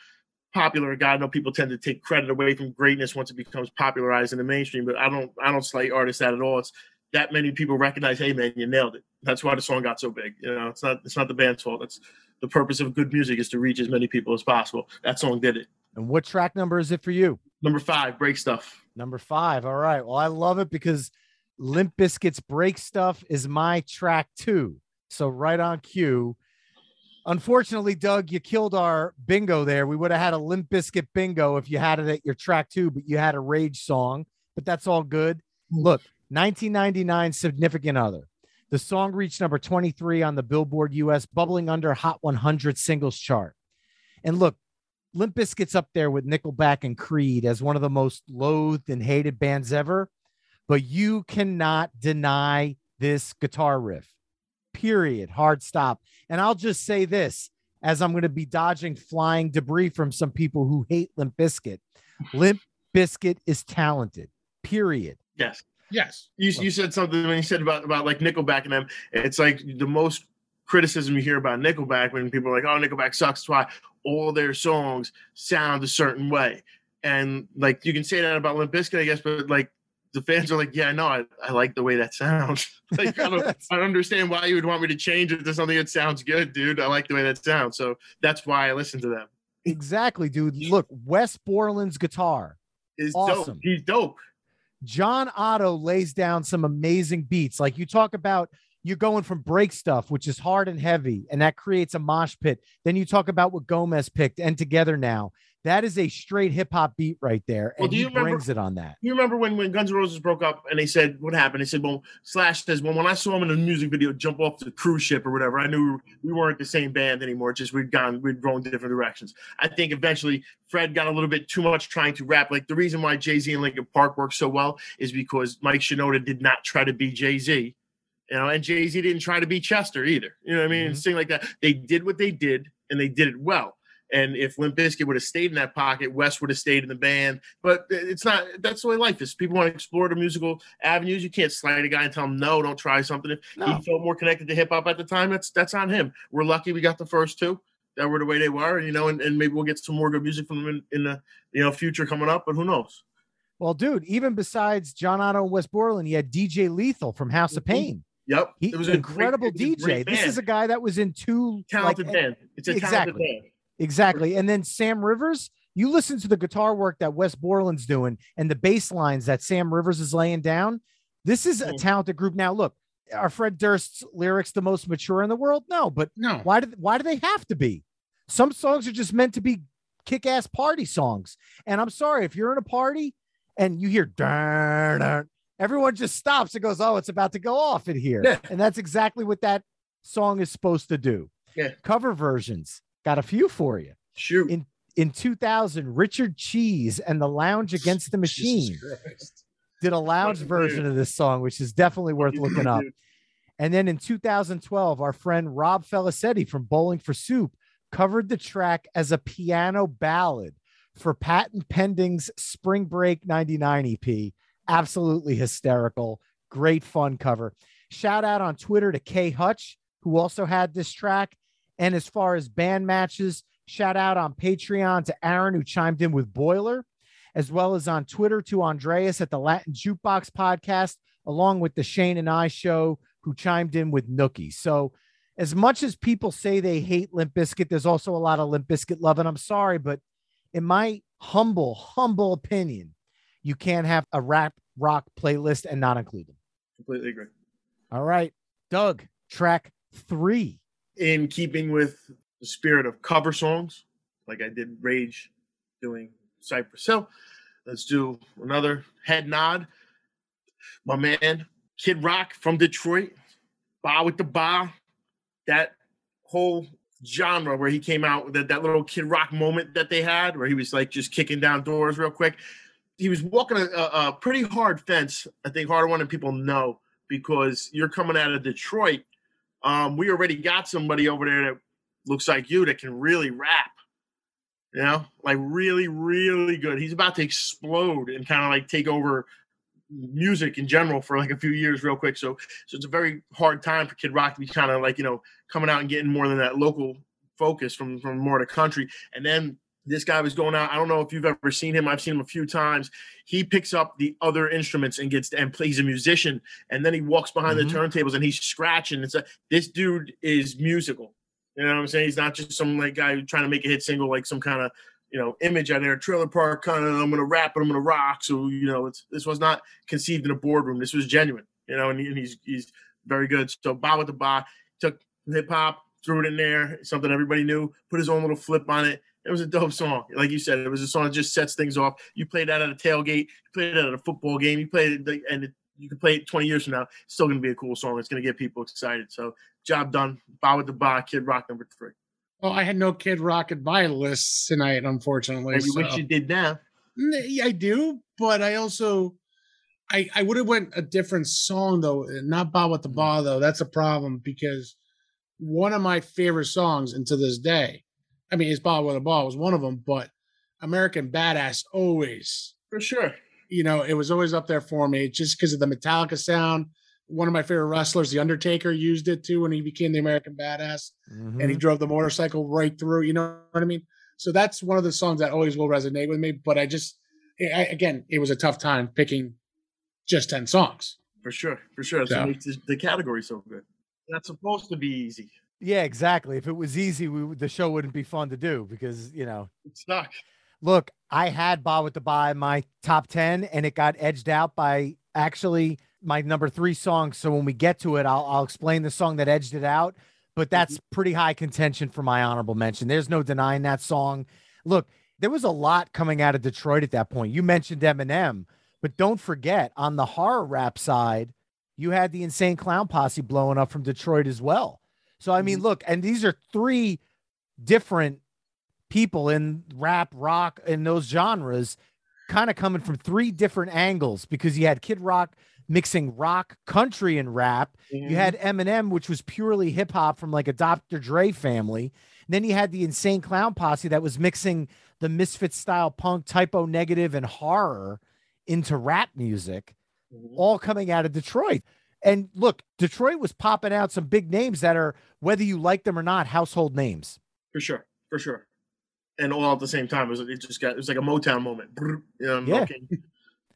popular guy. I know people tend to take credit away from greatness once it becomes popularized in the mainstream, but I don't I don't slight artists that at all. It's that many people recognize, hey man, you nailed it. That's why the song got so big. You know, it's not it's not the band's fault. It's the purpose of good music is to reach as many people as possible. That song did it. And what track number is it for you? Number five, break stuff. Number five. All right. Well, I love it because Limp Bizkit's break stuff is my track too. So right on cue. Unfortunately, Doug, you killed our bingo there. We would have had a Limp Bizkit bingo if you had it at your track two, but you had a rage song, but that's all good. Mm. Look, 1999 Significant Other. The song reached number 23 on the Billboard US bubbling under Hot 100 singles chart. And look, Limp Bizkit's up there with Nickelback and Creed as one of the most loathed and hated bands ever, but you cannot deny this guitar riff. Period. Hard stop. And I'll just say this as I'm going to be dodging flying debris from some people who hate Limp Bizkit. Limp Bizkit is talented. Period. Yes. Yes. You, you said something when you said about, about like Nickelback and them. It's like the most criticism you hear about Nickelback when people are like, oh, Nickelback sucks. That's why all their songs sound a certain way. And like you can say that about Limp Bizkit, I guess, but like the fans are like, yeah, no, I, I like the way that sounds. (laughs) like, I don't, (laughs) I don't understand why you would want me to change it to something that sounds good, dude. I like the way that sounds. So that's why I listen to them. Exactly, dude. Look, Wes Borland's guitar Is Awesome. dope. He's dope. John Otto lays down some amazing beats. Like you talk about, you're going from break stuff, which is hard and heavy, and that creates a mosh pit. Then you talk about what Gomez picked and together now. That is a straight hip hop beat right there. Well, And he remember- brings it on that. You remember when, when Guns N' Roses broke up and they said, What happened? They said, Well, Slash says, Well, when I saw him in the music video jump off the cruise ship or whatever, I knew we weren't the same band anymore. Just we'd gone, we'd grown different directions. I think eventually Fred got a little bit too much trying to rap. Like the reason why Jay Z and Linkin Park worked so well is because Mike Shinoda did not try to be Jay Z. You know, and Jay Z didn't try to be Chester either. You know what I mean? Mhm. Sing like that. They did what they did, and they did it well. And if Limp Bizkit would have stayed in that pocket, Wes would have stayed in the band. But it's not. That's the way life is. People want to explore the musical avenues. You can't slide a guy and tell him no, don't try something. If No. he felt more connected to hip hop at the time, that's that's on him. We're lucky we got the first two that were the way they were, you know, and, and maybe we'll get some more good music from them in, in the you know future coming up. But who knows? Well, dude, even besides John Otto and Wes Borland, you had DJ Lethal from House of Mhm. Pain. Yep, He, it was a great- incredible a DJ. great This band. is a guy that was in two talented like, band. It's a talented Exactly. band. Exactly. And then Sam Rivers, you listen to the guitar work that Wes Borland's doing and the bass lines that Sam Rivers is laying down. This is a Mhm. talented group. Now, look, are Fred Durst's lyrics the most mature in the world? No, but No. why do why do they have to be? Some songs are just meant to be kick-ass party songs. And I'm sorry, if you're in a party and you hear darn, darn, everyone just stops and goes, Oh, it's about to go off in here. Yeah. And that's exactly what that song is supposed to do. Yeah. Cover versions. Got a few for you. Shoot. In- In 2000, Richard Cheese and the Lounge Against the Machine did a lounge version dude. of this song, which is definitely worth looking up. And then in 2012, our friend Rob Felicetti from Bowling for Soup covered the track as a piano ballad for Patent Pending's Spring Break 99 EP. Absolutely hysterical. Great fun cover. Shout out on Twitter to Kay Hutch, who also had this track. And as far as band matches, shout out on Patreon to Aaron, who chimed in with Boiler, as well as on Twitter to Andreas at the Latin Jukebox podcast, along with the Shane and I show, who chimed in with Nookie. So, as much as people say they hate Limp Bizkit, there's also a lot of Limp Bizkit love. And I'm sorry, but in my humble, humble opinion, you can't have a rap rock playlist and not include them. completely agree. All right, Doug, track three. In keeping with the spirit of cover songs, like I did Rage doing Cypress Hill, let's do another head nod. My man, Kid Rock from Detroit, Bawitdaba, that whole genre where he came out, that, that little Kid Rock moment that they had, where he was like just kicking down doors real quick. He was walking a, a, pretty hard fence, I think harder one than people know, because you're coming out of Detroit. Um, we already got somebody over there that looks like you that can really rap. You know, like really, really good. He's about to explode and kind of like take over music in general for like a few years real quick. So so it's a very hard time for Kid Rock to be kind of like, you know, coming out and getting more than that local focus from from more of the country. And then this guy was going out. I don't know if you've ever seen him. I've seen him a few times. He picks up the other instruments and gets and plays a musician, and then he walks behind Mhm. the turntables and he's scratching. It's a, this dude is musical. You know what I'm saying? He's not just some like guy trying to make a hit single, like some kind of you know image out there, trailer park kind of. I'm gonna rap and I'm gonna rock. So you know, it's this was not conceived in a boardroom. This was genuine. You know, and, and he's he's very good. So Bawitdaba took hip hop, threw it in there, something everybody knew, put his own little flip on it. It was a dope song. Like you said, it was a song that just sets things off. You played that at a tailgate, you played it at a football game, you played it, and it, you can play it 20 years from now. It's still going to be a cool song. It's going to get people excited. So, job done. Bawitdaba, Kid Rock number three. Well, I had no Kid Rock at my list tonight, unfortunately. And you so- wish you did now. Mm, yeah, I do, but I also I I would have went a different song though, not Ba with the mm. Ba though. That's a problem because one of my favorite songs, and to this day, I mean, it's Ba with a ball was one of them, but American Badass always, For sure. you know, it was always up there for me just because of the Metallica sound. One of my favorite wrestlers, The Undertaker, used it too when he became the American Badass and he Mhm. drove the motorcycle right through. You know what I mean? So that's one of the songs that always will resonate with me. But I just, I, again, it was a tough time picking just 10 songs. For sure. For sure. That's Yeah. what makes the category so good. That's supposed to be easy. Yeah, exactly. If it was easy, we the show wouldn't be fun to do because you know. It's stuck. Look, I had Bawitdaba my top ten, and it got edged out by actually my number three song. So when we get to it, I'll I'll explain the song that edged it out. But that's mm-hmm. pretty high contention for my honorable mention. There's no denying that song. Look, there was a lot coming out of Detroit at that point. You mentioned Eminem, but don't forget on the horror rap side, you had the Insane Clown Posse blowing up from Detroit as well. So I mean, look, and these are three different people in rap, rock, and those genres, kind of coming from three different angles because you had Kid Rock mixing rock, country, and rap. You had Eminem, which was purely hip hop from like a Dr. Dre family. then you had the Insane Clown Posse that was mixing the Misfit style punk, Type O Negative, and horror into rap music, Mhm. all coming out of Detroit. And look, Detroit was popping out some big names that are, whether you like them or not, household names. For sure. For sure. And all at the same time. It, was, it just got, it was like a Motown moment. You know, Yeah.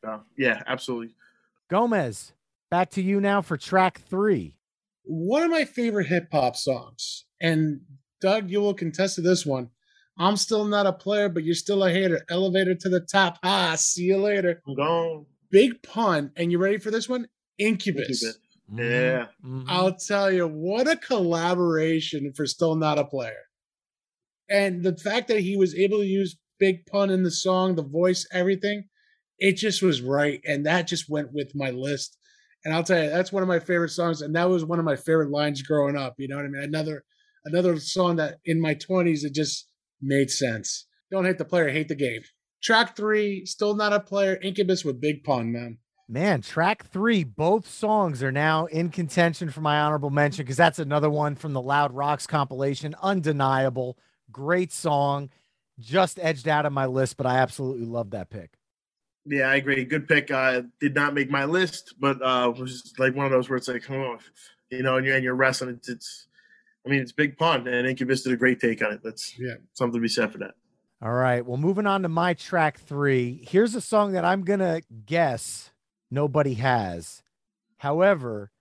So, yeah, absolutely. Gomez, back to you now for track three. One of my favorite hip hop songs, and Doug, you will contest to this one. I'm still not a player, but you're still a hater. Elevator to the top. Ah, see you later. I'm gone. Big pun. And you ready for this one? Incubus. Incubus. Yeah. Mhm. I'll tell you, what a collaboration for still not a player. And the fact that he was able to use Big Pun in the song, the voice, everything, it just was right. And that just went with my list. And I'll tell you, that's one of my favorite songs. And that was one of my favorite lines growing up. You know what I mean? Another another song that in my 20s it just made sense. Don't hate the player, hate the game. Track three, still not a player, Incubus with Big Pun, man. Man, track three, both songs are now in contention for my honorable mention because that's another one from the Loud Rocks compilation. Undeniable. Great song. Just edged out of my list, but I absolutely love that pick. Yeah, I agree. Good pick. Uh, did not make my list, but uh, was like one of those where it's like, come on, you know, and you're, and you're wrestling. It's, it's, I mean, it's big pun, and Incubus did a great take on it. That's Yeah. something to be said for that. All right. Well, moving on to my track three. Here's a song that I'm going to guess nobody has. However,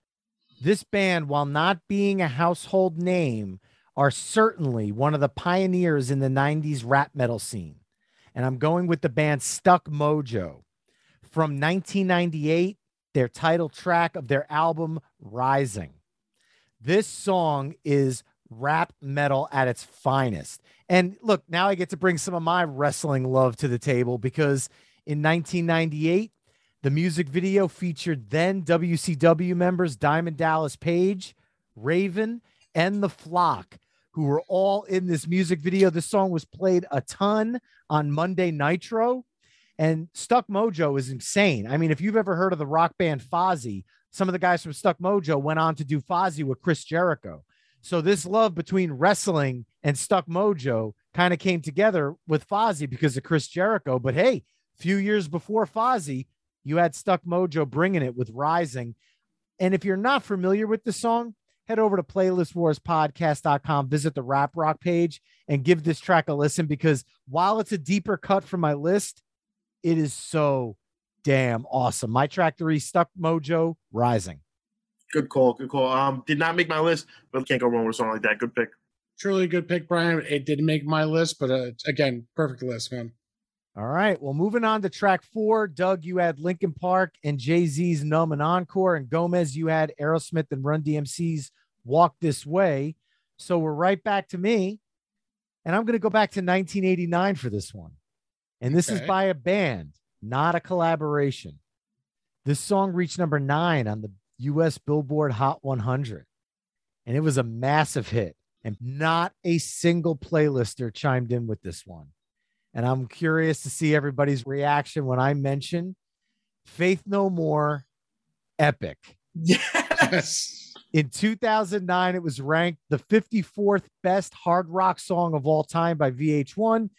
this band, while not being a household name, are certainly one of the pioneers in the 90s rap metal scene. And I'm going with the band Stuck Mojo from 1998, their title track of their album Rising. This song is rap metal at its finest. And look, now I get to bring some of my wrestling love to the table because in 1998, the music video featured then WCW members Diamond Dallas Page, Raven, and The Flock, who were all in this music video. This song was played a ton on Monday Nitro. And Stuck Mojo is insane. I mean, if you've ever heard of the rock band Fozzy, some of the guys from Stuck Mojo went on to do Fozzy with Chris Jericho. So this love between wrestling and Stuck Mojo kind of came together with Fozzy because of Chris Jericho. But hey, a few years before Fozzy, you had Stuck Mojo bringing it with Rising. And if you're not familiar with the song, head over to playlistwarspodcast.com, visit the rap rock page, and give this track a listen because while it's a deeper cut from my list, it is so damn awesome. My track three, Stuck Mojo Rising. Good call. Good call. Um, did not make my list, but can't go wrong with a song like that. Good pick. Truly a good pick, Brian. It didn't make my list, but uh, again, perfect list, man. All right. Well, moving on to track four, Doug, you had Linkin Park and Jay Z's Numb and Encore, and Gomez, you had Aerosmith and Run DMC's Walk This Way. So we're right back to me, and I'm going to go back to 1989 for this one. And this okay. is by a band, not a collaboration. This song reached number nine on the US Billboard Hot 100, and it was a massive hit. And not a single playlister chimed in with this one. And I'm curious to see everybody's reaction when I mention Faith No More Epic. Yes. In 2009, it was ranked the 54th best hard rock song of all time by VH1.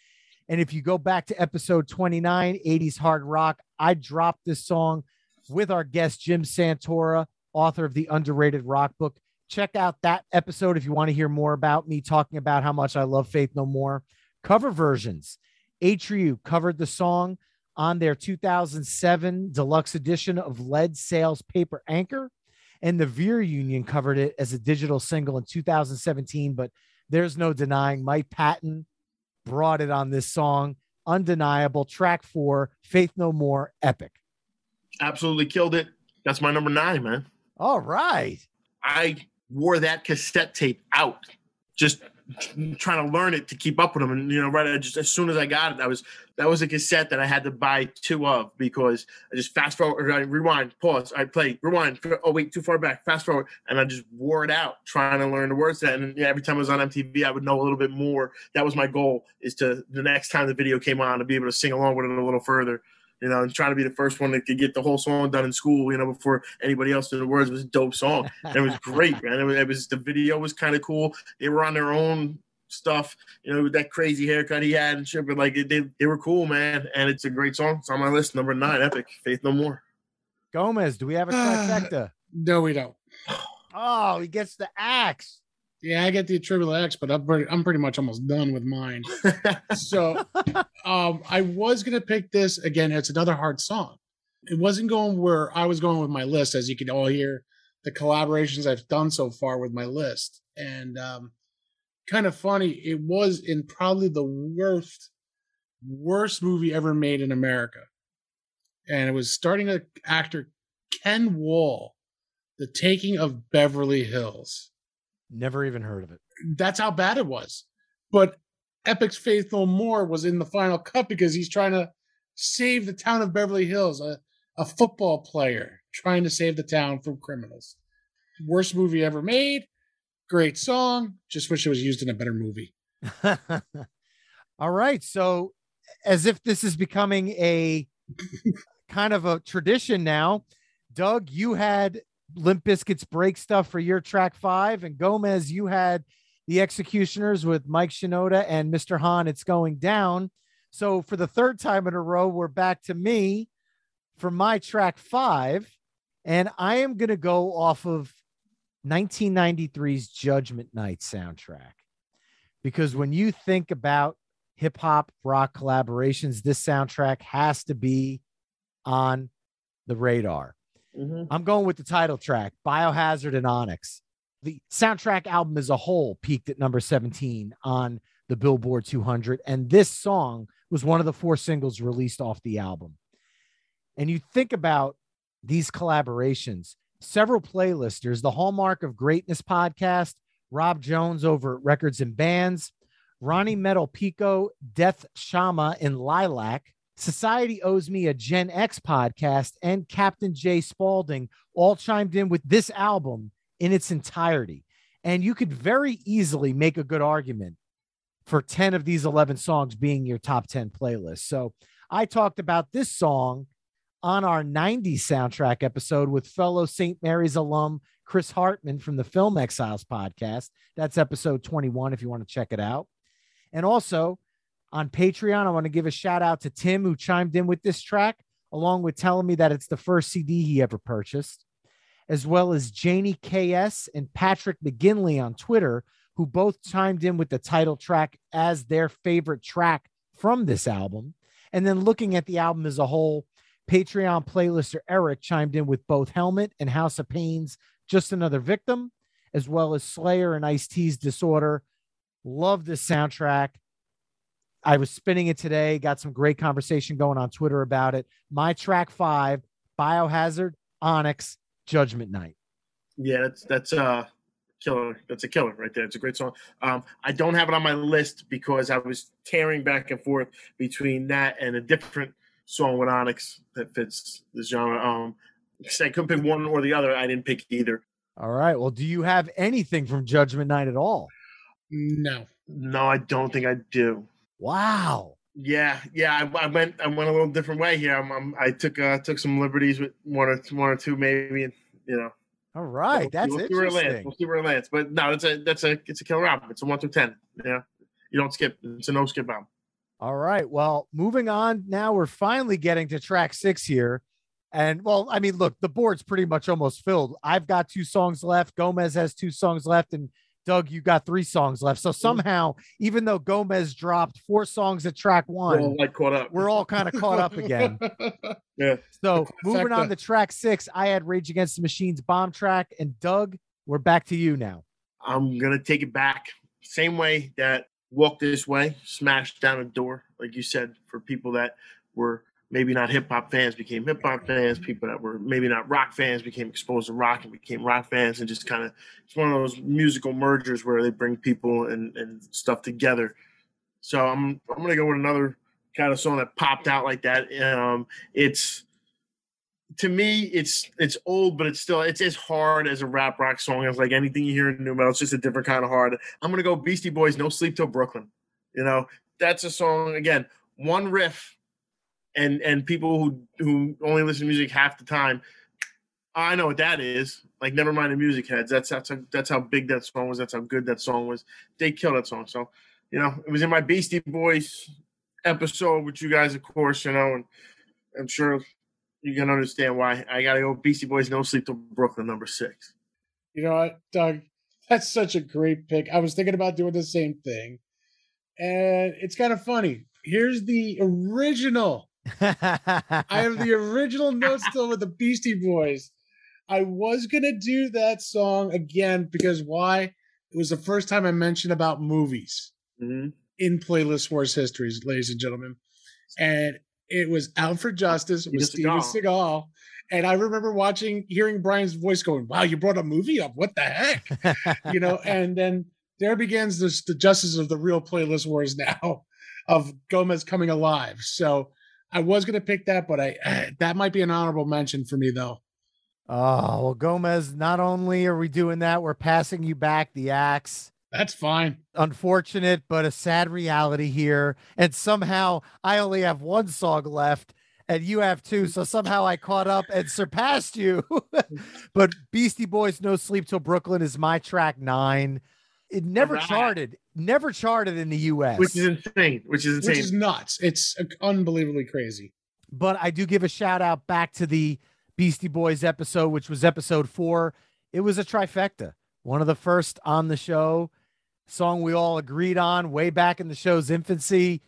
And if you go back to episode 29, 80s hard rock, I dropped this song with our guest, Jim Santora, author of the underrated rock book. Check out that episode if you want to hear more about me talking about how much I love Faith No More. Cover versions Atreyu covered the song on their 2007 deluxe edition of Lead Sails Paper Anchor, and the Veer Union covered it as a digital single in 2017. But there's no denying Mike Patton brought it on this song. Undeniable. Track four, Faith No More, epic. Absolutely killed it. That's my number nine, man. All right. I wore that cassette tape out just trying to learn it to keep up with them. And you know, right just as soon as I got it, I was that was a cassette that I had to buy two of because I just fast forward, I uh, rewind, pause, I play, rewind. Oh wait, too far back, fast forward, and I just wore it out trying to learn the words that. And yeah, every time I was on MTV, I would know a little bit more. That was my goal: is to the next time the video came on to be able to sing along with it a little further you know, and trying to be the first one that could get the whole song done in school, you know, before anybody else knew the words. It was a dope song. And it was great, man. It was, it was the video was kind of cool. They were on their own stuff, you know, with that crazy haircut he had and shit. But like, they, they were cool, man. And it's a great song. It's on my list, number nine, Epic, Faith No More. Gomez, do we have a trifecta? (sighs) no, we don't. Oh, he gets the axe. Yeah, I get the attributable X, but I'm pretty, I'm pretty much almost done with mine. so (laughs) um, I was gonna pick this again. It's another hard song. It wasn't going where I was going with my list, as you can all hear the collaborations I've done so far with my list. And um, kind of funny, it was in probably the worst, worst movie ever made in America. And it was starting an actor Ken Wahl, The Taking of Beverly Hills. Never even heard of it. That's how bad it was. But Epic's Faith No More was in the final cut because he's trying to save the town of Beverly Hills, a, a football player trying to save the town from criminals. Worst movie ever made. Great song. Just wish it was used in a better movie. (laughs) All right. So, as if this is becoming a kind of a tradition now, Doug, you had Limp Bizkit's break stuff for your track five. And Gomez, you had the X-ecutioners with Mike Shinoda and Mr. Hahn. It's going down. So for the third time in a row, we're back to me for my track five. And I am going to go off of 1993's Judgment Night soundtrack. Because when you think about hip hop rock collaborations, this soundtrack has to be on the radar. Mm-hmm. I'm going with the title track, Biohazard and Onyx. The soundtrack album as a whole peaked at number 17 on the Billboard 200. And this song was one of the four singles released off the album. And you think about these collaborations, several playlisters, the Hallmark of Greatness podcast, Rob Jones over Records and Bands, Ronnie Metal Pico, Death Shama, and Lilac, Society Owes Me a Gen X podcast, and Captain Jay Spaulding all chimed in with this album in its entirety. And you could very easily make a good argument for 10 of these 11 songs being your top 10 playlist. So I talked about this song on our 90s soundtrack episode with fellow St. Mary's alum Chris Hartman from the Film Exiles podcast. That's episode 21 if you want to check it out. And also, on Patreon. I want to give a shout out to Tim who chimed in with this track, along with telling me that it's the first CD he ever purchased. as well as Janie KS and Patrick McGinley on Twitter, who both chimed in with the title track as their favorite track from this album. And then looking at the album as a whole, Patreon playlister Eric chimed in with both Helmet and House of Pain's Just Another Victim, as well as Slayer and Ice T's Disorder. Love this soundtrack. I was spinning it today, got some great conversation going on Twitter about it. My track five, Biohazard, Onyx, Judgment Night. Yeah, that's that's uh killer. That's a killer right there. It's a great song. Um, I don't have it on my list because I was tearing back and forth between that and a different song with Onyx that fits the genre. Um, I couldn't pick one or the other. I didn't pick either. All right. Well, do you have anything from Judgment Night at all? No. No, I don't think I do. Wow. Yeah, yeah. I, I went I went a little different way here. I'm, I'm, i took uh, took some liberties with one or one or two maybe, and you know. All right, we'll that's see where it interesting. lands. We'll see where it lands. But no, it's a that's a it's a killer album. It's a one through ten. Yeah, you don't skip. It's a no skip album. All right. Well, moving on now, we're finally getting to track six here. And well, I mean, look, the board's pretty much almost filled. I've got two songs left. Gomez has two songs left. And Doug, you got three songs left. So somehow, even though Gomez dropped four songs at track We're one, all like caught up. we're all kind of caught up again. (laughs) yeah. So moving on to track six, I had Rage Against the Machine's Bombtrack. And Doug, we're back to you now. I'm gonna take it back. Same way that Walk This Way smashed down a door, like you said, for people that were maybe not hip hop fans became hip hop fans. People that were maybe not rock fans became exposed to rock and became rock fans, and just kind of it's one of those musical mergers where they bring people and, and stuff together. So I'm I'm gonna go with another kind of song that popped out like that. Um, it's to me, it's it's old, but it's still it's as hard as a rap rock song as like anything you hear in nu metal. It's just a different kind of hard. I'm gonna go Beastie Boys, No Sleep Till Brooklyn. You know, that's a song again, one riff, and and people who who only listen to music half the time. I know what that is. Like, never mind the music heads. That's that's how, that's how big that song was. That's how good that song was. They killed that song. So, you know, it was in my Beastie Boys episode with you guys, of course. You know, and I'm sure you can understand why I got to go Beastie Boys No Sleep Till Brooklyn number six. You know what, Doug? That's such a great pick. I was thinking about doing the same thing. And it's kind of funny. Here's the original. I have the original note still with the Beastie Boys. I was going to do that song again because why? It was the first time I mentioned about movies Mm-hmm. in Playlist Wars Histories, ladies and gentlemen. And it was Out for Justice with Steven Steven Seagal. And I remember watching, hearing Brian's voice going, Wow, you brought a movie up. What the heck? you know, (laughs) and then there begins this, the justice of the real Playlist Wars now (laughs) of Gomez coming alive. So I was going to pick that, but I (clears throat) that might be an honorable mention for me, though. Oh, well, Gomez, not only are we doing that, we're passing you back the axe. That's fine. Unfortunate, but a sad reality here. And somehow I only have one song left and you have two. So somehow I caught up and surpassed you. (laughs) but Beastie Boys No Sleep Till Brooklyn is my track nine. It never Alright. charted, never charted in the US. Which is insane. Which is insane. Which is nuts. It's uh, unbelievably crazy. but I do give a shout out back to the Beastie Boys episode, which was episode four. It was a trifecta, one of the first on the show, song we all agreed on way back in the show's infancy.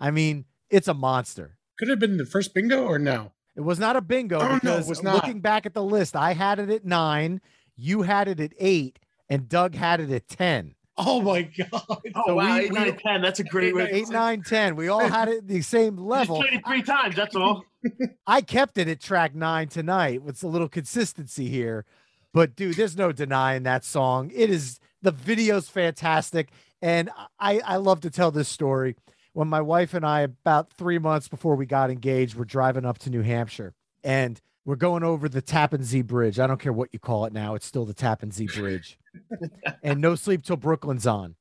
I mean, it's a monster. Could it have been the first bingo or no? It was not a bingo Oh, no, it because was not. looking back at the list, I had it at nine, you had it at eight, and Doug had it at 10. Oh my god! Oh So wow, we- eight, we- nine, ten. That's a great way. Eight, nine, 10. We all had it at the same You just level. played it three times. That's all. (laughs) I kept it at track nine tonight with a little consistency here. But dude, there's no denying that song. It is the video's fantastic. And I, I love to tell this story. When my wife and I, about three months before we got engaged, we're driving up to New Hampshire and we're going over the Tappan Zee Bridge. I don't care what you call it now, it's still the Tappan Zee Bridge. (laughs) and No Sleep Till Brooklyn's on.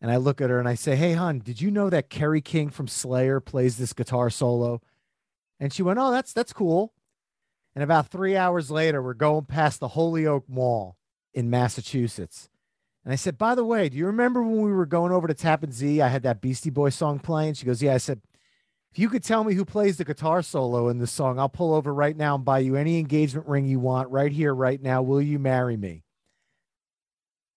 And I look at her and I say, Hey, hon, did you know that Kerry King from Slayer plays this guitar solo? And she went, Oh, that's that's cool. And about three hours later, we're going past the Holyoke Mall in Massachusetts. And I said, By the way, do you remember when we were going over to Tappan Zee? I had that Beastie Boy song playing. She goes, Yeah. I said, If you could tell me who plays the guitar solo in this song, I'll pull over right now and buy you any engagement ring you want right here, right now. Will you marry me?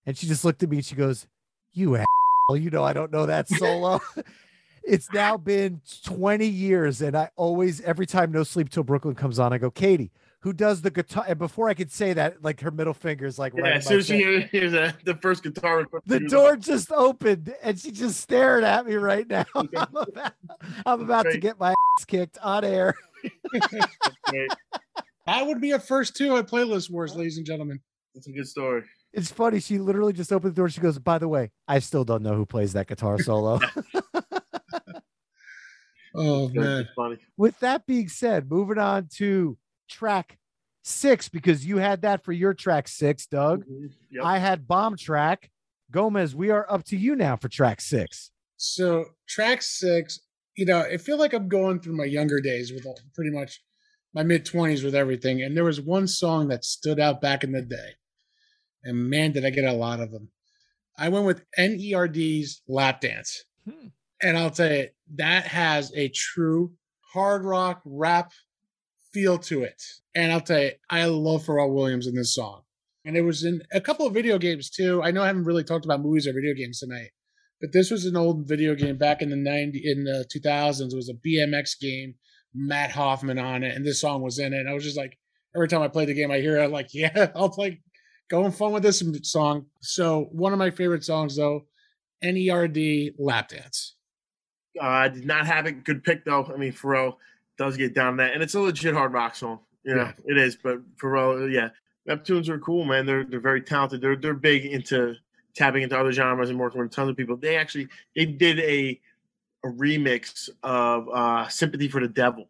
And she just looked at me and she goes, You asshole, you know, I don't know that (laughs) solo. (laughs) it's now been 20 years, and I always, every time No Sleep Till Brooklyn comes on, I go, Katie, who does the guitar? And before I could say that, like her middle finger is like Yeah, right. as soon as she (laughs) hears a, the first guitar, the she was door just opened and she just stared at me right now. (laughs) (laughs) I'm about, I'm about to get my ass kicked on air. That would be a first two at Playlist Wars, ladies and gentlemen. That's a good story. It's funny. She literally just opened the door. She goes, By the way, I still don't know who plays that guitar solo. Oh man. funny. With that being said, moving on to track six, because you had that for your track six, Doug. Mhm. Yep. I had Bombtrack. Gomez, we are up to you now for track six. So track six, you know, I feel like I'm going through my younger days with all- pretty much my mid twenties with everything. And there was one song that stood out back in the day, and man, did I get a lot of them. I went with N.E.R.D.'s "Lap Dance," Hmm. and I'll tell you that has a true hard rock rap feel to it. And I'll tell you, I love Pharrell Williams in this song. And it was in a couple of video games too. I know I haven't really talked about movies or video games tonight, but this was an old video game back in the 90 in the 2000s. It was a BMX game, Matt Hoffman on it, and this song was in it. And I was just like, every time I play the game, I hear it, I'm like, (laughs) yeah, I'll play, going fun with this song. So one of my favorite songs though, N.E.R.D. Lap Dance. Uh, I did not have a Good pick though. I mean, Pharrell does get down that, and it's a legit hard rock song. You know, Yeah. it is. But Pharrell, yeah, Neptunes are cool, man. They're they're very talented. They're they're big into tapping into other genres and working with tons of people. They actually they did a a remix of uh, "Sympathy for the Devil,"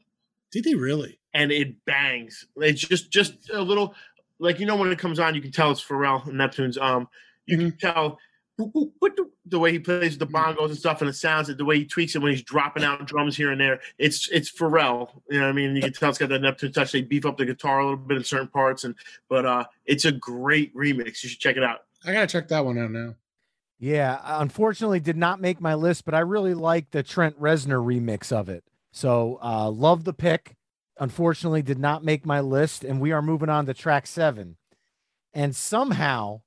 Did they really? and it bangs. It's just just a little like you know when it comes on, you can tell it's Pharrell and Neptunes. Um, you can tell the way he plays the bongos and stuff, and it sounds and the way he tweaks it when he's dropping out drums here and there. It's it's Pharrell. You know what I mean? You can tell it's got that Neptune touch. They beef up the guitar a little bit in certain parts, and but uh, it's a great remix. You should check it out. I gotta check that one out now. Yeah, unfortunately did not make my list, but I really like the Trent Reznor remix of it. So uh love the pick. Unfortunately did not make my list, and we are moving on to track seven. And somehow,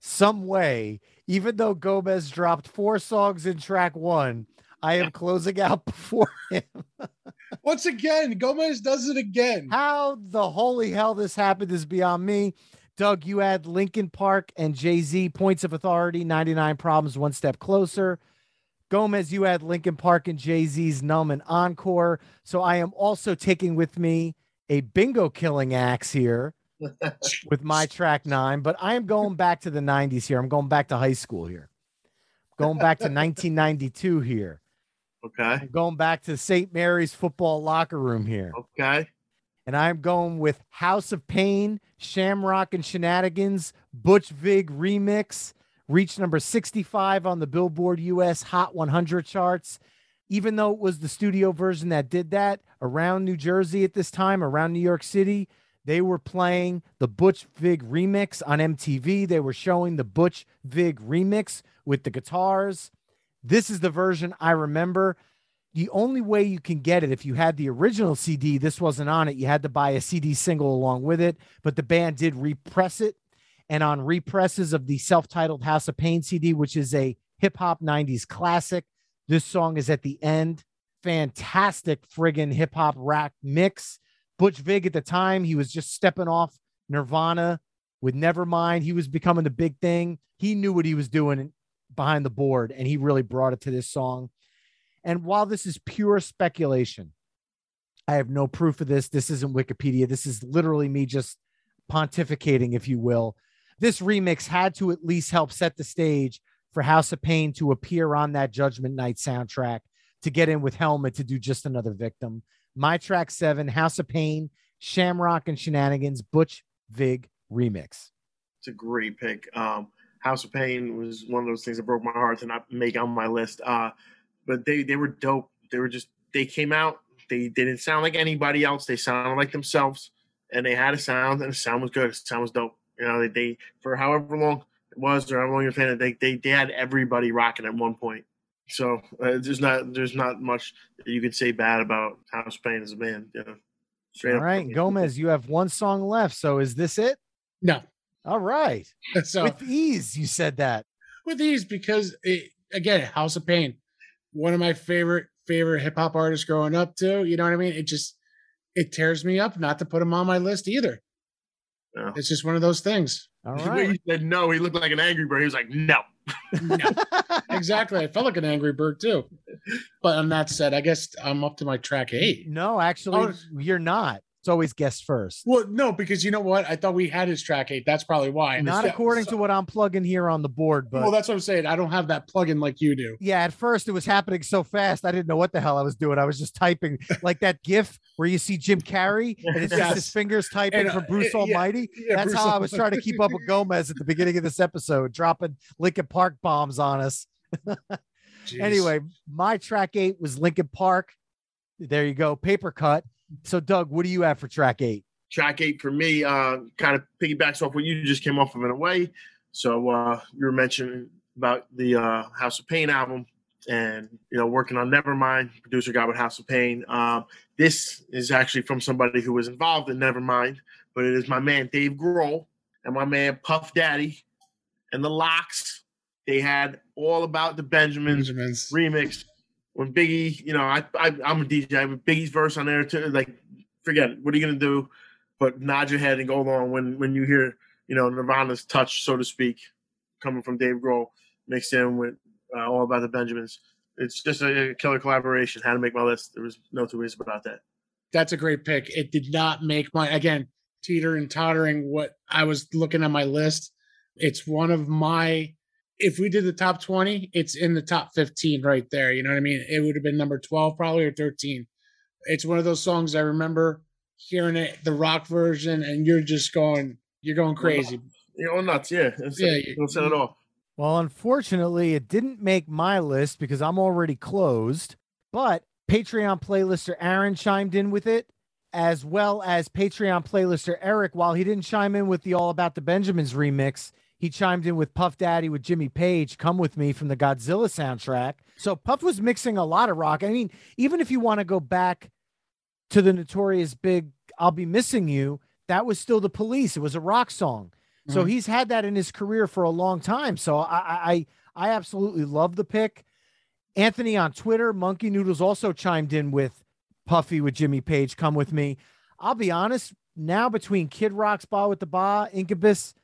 some way, even though Gomez dropped four songs in track one, I am closing out (laughs) before him. Once again, Gomez does it again. How the holy hell this happened is beyond me. Doug, you had Linkin Park and Jay Z points of authority, 99 problems, one step closer. Gomez, you had Linkin Park and Jay Z's Numb and Encore. So I am also taking with me a bingo killing axe here (laughs) with my track nine, but I am going back to the 90s here. I'm going back to high school here. Going back to 1992 here. Okay. I'm going back to St. Mary's football locker room here. Okay. and I'm going with House of Pain, Shamrock and Shenanigans, Butch Vig remix, reached number 65 on the Billboard US Hot 100 charts. Even though it was the studio version that did that around New Jersey at this time, around New York City, they were playing the Butch Vig remix on MTV. They were showing the Butch Vig remix with the guitars. This is the version I remember the only way you can get it if you had the original CD, this wasn't on it. You had to buy a CD single along with it, but the band did repress it. And on represses of the self titled House of Pain CD, which is a hip hop 90s classic, this song is at the end. Fantastic friggin' hip hop rap mix. Butch Vig at the time, he was just stepping off Nirvana with Nevermind. He was becoming the big thing. He knew what he was doing behind the board, and he really brought it to this song. And while this is pure speculation, I have no proof of this. This isn't Wikipedia. This is literally me just pontificating, if you will. This remix had to at least help set the stage for House of Pain to appear on that Judgment Night soundtrack to get in with Helmet to do just another victim. My track seven, House of Pain, Shamrock and Shenanigans, Butch Vig remix. It's a great pick. Um, House of Pain was one of those things that broke my heart to not make on my list. Uh, but they they were dope. They were just they came out. They, they didn't sound like anybody else. They sounded like themselves, and they had a sound, and the sound was good. The sound was dope. You know, they, they for however long it was or however long you're fan, they, they they had everybody rocking at one point. So uh, there's not there's not much that you can say bad about House of Pain as a band. You know, straight All right, Gomez, you have one song left. So is this it? No. All right. (laughs) So with ease, you said that. With ease, because it, again, House of Pain, one of my favorite favorite hip hop artists growing up too. You know what I mean? It just it tears me up not to put him on my list either. No. It's just one of those things. All (laughs) right. He said no. He looked like an angry bird. He was like, no. no. (laughs) exactly. I felt like an angry bird too. But on that said, I guess I'm up to my track eight. No, actually, oh, you're not. It's always guest first. Well, no, because you know what? I thought we had his track eight. That's probably why. Not according so, to what I'm plugging here on the board, but well, that's what I'm saying. I don't have that plug-in like you do. Yeah, at first it was happening so fast, I didn't know what the hell I was doing. I was just typing (laughs) like that GIF where you see Jim Carrey and it's yes. just his fingers typing and, for uh, Bruce uh, Almighty. Yeah, yeah, that's Bruce how I was trying to keep up with Gomez at the beginning of this episode, dropping Linkin Park bombs on us. (laughs) anyway, my track eight was Linkin Park. There you go, Papercut. So, Doug, what do you have for track eight? Track eight for me uh, kind of piggybacks off what you just came off of in a way. So, uh, you were mentioning about the uh, House of Pain album and, you know, working on Nevermind, producer guy with House of Pain. Um, this is actually from somebody who was involved in Nevermind, but it is my man Dave Grohl and my man Puff Daddy and the Lox. They had all about the Benjamins, Benjamins. remix when Biggie, you know, I, I am a DJ. Have Biggie's verse on there too. Like, forget it. What are you gonna do? But nod your head and go along when when you hear, you know, Nirvana's touch, so to speak, coming from Dave Grohl, mixed in with uh, all about the Benjamins. It's just a, a killer collaboration. How to make my list? There was no two ways about that. That's a great pick. It did not make my again teeter and tottering what I was looking at my list. It's one of my if we did the top 20, it's in the top 15 right there. You know what I mean? It would have been number 12 probably or 13. It's one of those songs I remember hearing it, the rock version, and you're just going, you're going crazy. You're all nuts, yeah. It's, yeah, you set it off. Well, unfortunately, it didn't make my list because I'm already closed, but Patreon playlister Aaron chimed in with it, as well as Patreon playlister Eric. While he didn't chime in with the All About the Benjamins remix, he chimed in with Puff Daddy with Jimmy Page, Come With Me from the Godzilla soundtrack. So Puff was mixing a lot of rock. I mean, even if you want to go back to the notorious big I'll Be Missing You, that was still the police. It was a rock song. Mm-hmm. So he's had that in his career for a long time. So I I I absolutely love the pick. Anthony on Twitter, Monkey Noodles also chimed in with Puffy with Jimmy Page, Come With Me. I'll be honest, now between Kid Rock's Bawitdaba, Incubus,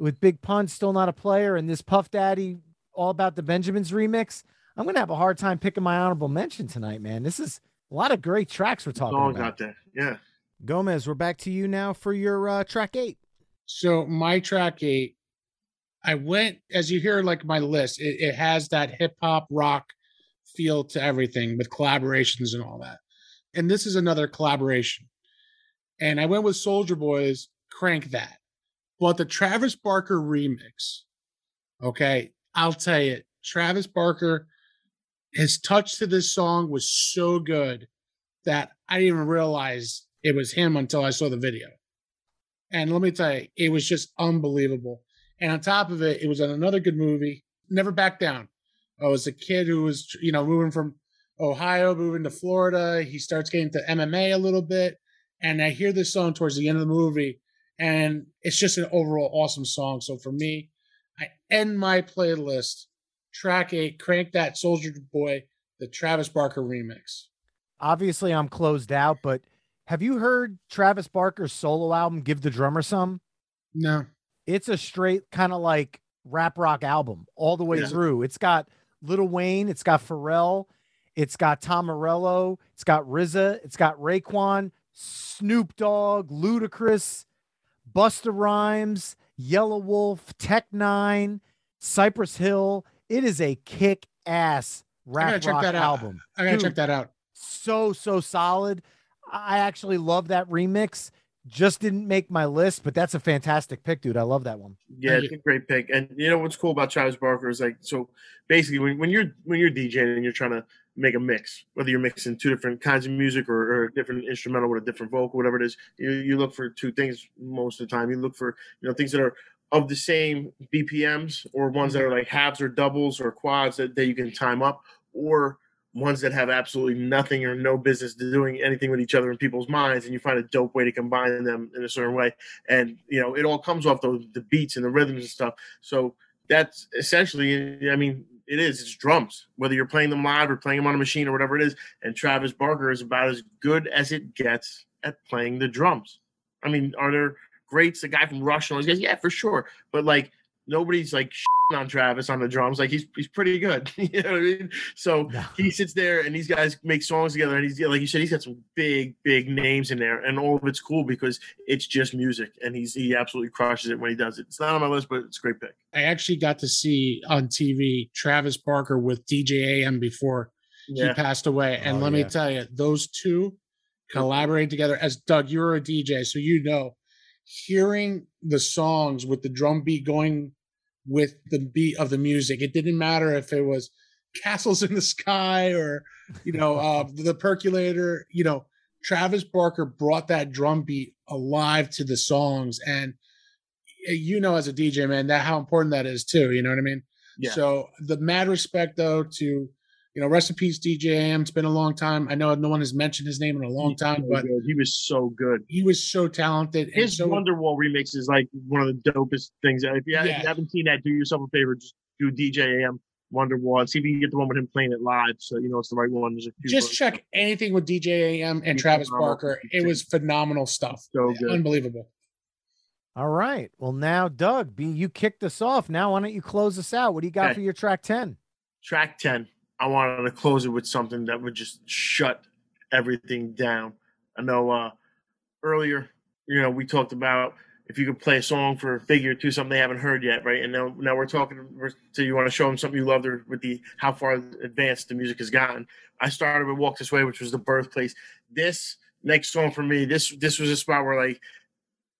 with Big Pun still not a player, and this Puff Daddy all about the Benjamins remix, I'm gonna have a hard time picking my honorable mention tonight, man. This is a lot of great tracks we're talking all about. Got there, yeah. Gomez, we're back to you now for your uh, track eight. So my track eight, I went as you hear like my list. It, it has that hip hop rock feel to everything with collaborations and all that. And this is another collaboration. And I went with Soulja Boy's "Crank That." But the Travis Barker remix, okay, I'll tell you, Travis Barker, his touch to this song was so good that I didn't even realize it was him until I saw the video. And let me tell you, it was just unbelievable. And on top of it, it was another good movie. Never back down. Oh, I was a kid who was, you know, moving from Ohio, moving to Florida. He starts getting to MMA a little bit. And I hear this song towards the end of the movie and it's just an overall awesome song. So for me, I end my playlist track eight, crank that Soulja Boy, the Travis Barker remix. Obviously, I'm closed out, but have you heard Travis Barker's solo album, Give the Drummer Some? No. It's a straight kind of like rap rock album all the way yeah. through. It's got Lil Wayne, it's got Pharrell, it's got Tom Morello, it's got RZA, it's got Raekwon, Snoop Dogg, Ludacris, Busta Rhymes, Yelawolf, Tech N9ne, Cypress Hill. It is a kick ass rap rock album. I gotta Dude, check that out. So so solid. I actually love that remix. Just didn't make my list, but that's a fantastic pick, dude. I love that one. Yeah, it's a great pick. And you know what's cool about Travis Barker is like so basically when, when you're when you're DJing and you're trying to make a mix, whether you're mixing two different kinds of music or, or, different instrumental with a different vocal, whatever it is, you, you look for two things most of the time. You look for, you know, things that are of the same BPMs or ones that are like halves or doubles or quads that, that you can time up, or ones that have absolutely nothing or no business doing anything with each other in people's minds and you find a dope way to combine them in a certain way and you know it all comes off those the beats and the rhythms and stuff so that's essentially i mean it is it's drums. Whether you're playing them live or playing them on a machine or whatever it is and travis barker is about as good as it gets at playing the drums. I mean are there greats? The guy from rush and all these guys yeah for sure. But like nobody's like on Travis on the drums. Like he's he's pretty good. (laughs) you know what I mean? So no. he sits there and these guys make songs together. And he's like you said, he's got some big, big names in there, and all of it's cool because it's just music, and he's he absolutely crushes it when he does it. It's not on my list, but it's a great pick. I actually got to see on TV Travis Barker with DJ AM before yeah. he passed away, and oh, let yeah. me tell you, those two collaborating together. As Doug, you're a DJ, so you know hearing the songs with the drum beat going with the beat of the music. It didn't matter if it was castles in the sky or you know uh, (laughs) the percolator. You know, Travis Barker brought that drum beat alive to the songs, and you know, as a DJ man, that how important that is too. You know what I mean? Yeah. So the mad respect though to you know, rest in peace, DJ AM. It's been a long time. I know no one has mentioned his name in a long time, but he was so good. He was so talented. His so, Wonderwall remix is like one of the dopest things. If you, yeah. if you, haven't seen that, do yourself a favor. Just do DJ AM Wonderwall and see if you can get the one with him playing it live. So you know it's the right one. Just check anything with DJ AM and Travis Barker. It was phenomenal stuff. So good. Unbelievable. All right. Well, now, Doug, B, you kicked us off. Now, why don't you close us out? What do you got okay. for your track 10? Track 10. I wanted to close it with something that would just shut everything down. I know uh, earlier, you know, we talked about if you could play a song for a figure two, something they haven't heard yet, right? And now, now we're talking. So you want to show them something you loved, or with the how far advanced the music has gotten. I started with "Walk This Way," which was the birthplace. This next song for me, this this was a spot where like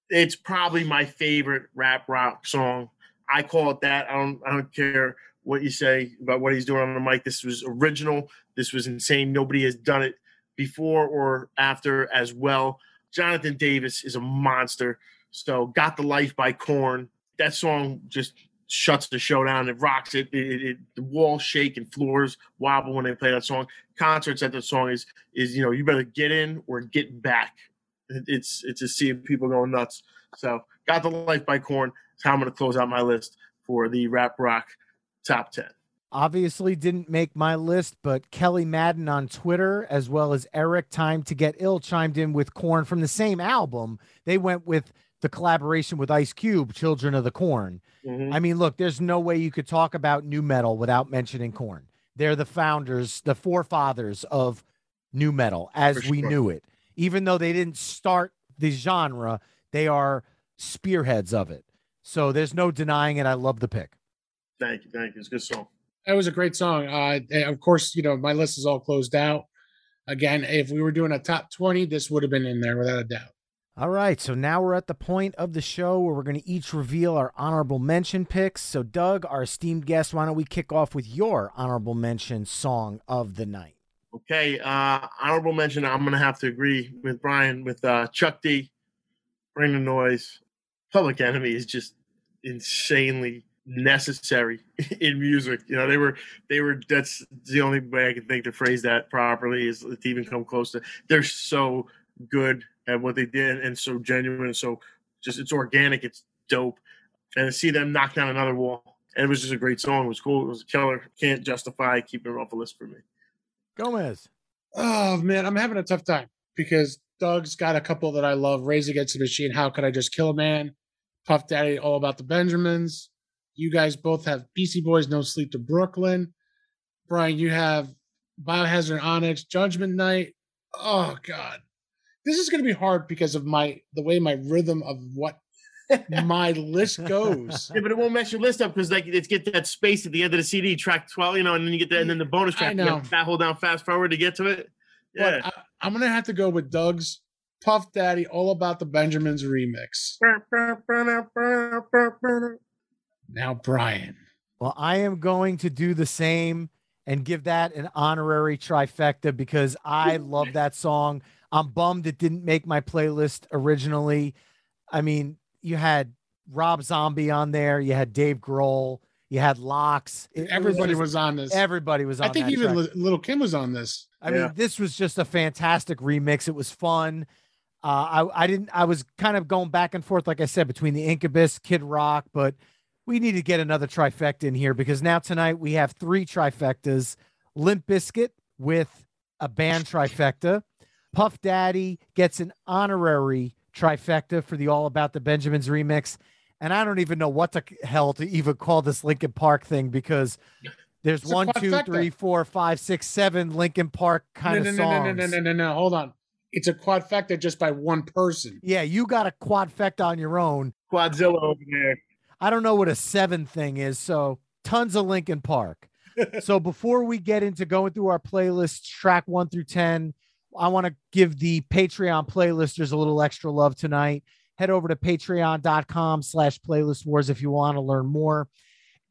it's probably my favorite rap rock song. I call it that. I don't I don't care what you say about what he's doing on the mic. This was original. This was insane. Nobody has done it before or after as well. Jonathan Davis is a monster. So, Got the Life by Korn. That song just shuts the show down. It rocks it. It, it. The walls shake and floors wobble when they play that song. Concerts at the song is is you know you better get in or get back. it's it's just seeing people going nuts. So, Got the Life by Korn. is how I'm going to close out my list for the rap rock top 10. Obviously, didn't make my list, but Kelly Madden on Twitter, as well as Eric Time to Get Ill, chimed in with Korn from the same album. They went with the collaboration with Ice Cube, Children of the Corn. Mm-hmm. I mean, look, there's no way you could talk about nu metal without mentioning Korn. They're the founders, the forefathers of nu metal as we knew it. Even though they didn't start the genre, they are spearheads of it. So there's no denying it. I love the pick. Thank you, thank you. It's a good song. That was a great song. Uh, of course, you know my list is all closed out. Again, if we were doing a top twenty, this would have been in there without a doubt. All right, so now we're at the point of the show where we're going to each reveal our honorable mention picks. So, Doug, our esteemed guest, why don't we kick off with your honorable mention song of the night? Okay, uh, honorable mention. I'm going to have to agree with Brian with uh, Chuck D. Bring the noise. Public Enemy is just insanely necessary (laughs) in music. You know, they were they were that's the only way I can think to phrase that properly is to even come close to they're so good at what they did and so genuine and so just it's organic, it's dope. And to see them knock down another wall. And it was just a great song. It was cool. It was a killer. Can't justify keeping it off the list for me. Gomez. Oh man, I'm having a tough time because Doug's got a couple that I love. Rage Against the Machine, How Could I Just Kill a Man? Puff Daddy, All About the Benjamins. You guys both have Beastie Boys, No Sleep to Brooklyn. Brian, you have Biohazard Onyx, Judgment Night. Oh God, this is going to be hard because of my the way my rhythm of what (laughs) my list goes. Yeah, but it won't mess your list up because like it's get that space at the end of the CD, track twelve, you know, and then you get that, and then the bonus track. I know. You hold down fast forward to get to it. Yeah, but I, am gonna have to go with Doug's Puff Daddy, all about the Benjamins remix. Now, Brian. Well, I am going to do the same and give that an honorary trifecta because I love (laughs) that song. I'm bummed it didn't make my playlist originally. I mean, you had Rob Zombie on there, you had Dave Grohl, You had Lox. It- it Everybody just- was on this. everybody was on this. I think that even track. Lil' Kim was on this. I Yeah. mean, this was just a fantastic remix. It was fun. Uh, I I didn't. I was kind of going back and forth, like I said, between the Incubus, Kid Rock, but we need to get another trifecta in here because now tonight we have three trifectas: Limp Bizkit with a band trifecta. Puff Daddy gets an honorary trifecta for the All About the Benjamins remix, and I don't even know what the hell to even call this Linkin Park thing because. There's It's a one, two, quadfecta. three, four, five, six, seven Linkin Park kind no, of no, songs. no, no, no, no, no, no. Hold on. It's a quadfecta just by one person. Yeah, you got a quadfecta on your own. Quadzilla over there. I don't know what a seven thing is, so tons of Linkin Park. (laughs) so before we get into going through our playlist, track one through ten, I want to give the Patreon playlisters a little extra love tonight. Head over to patreon.com slash playlist wars if you want to learn more.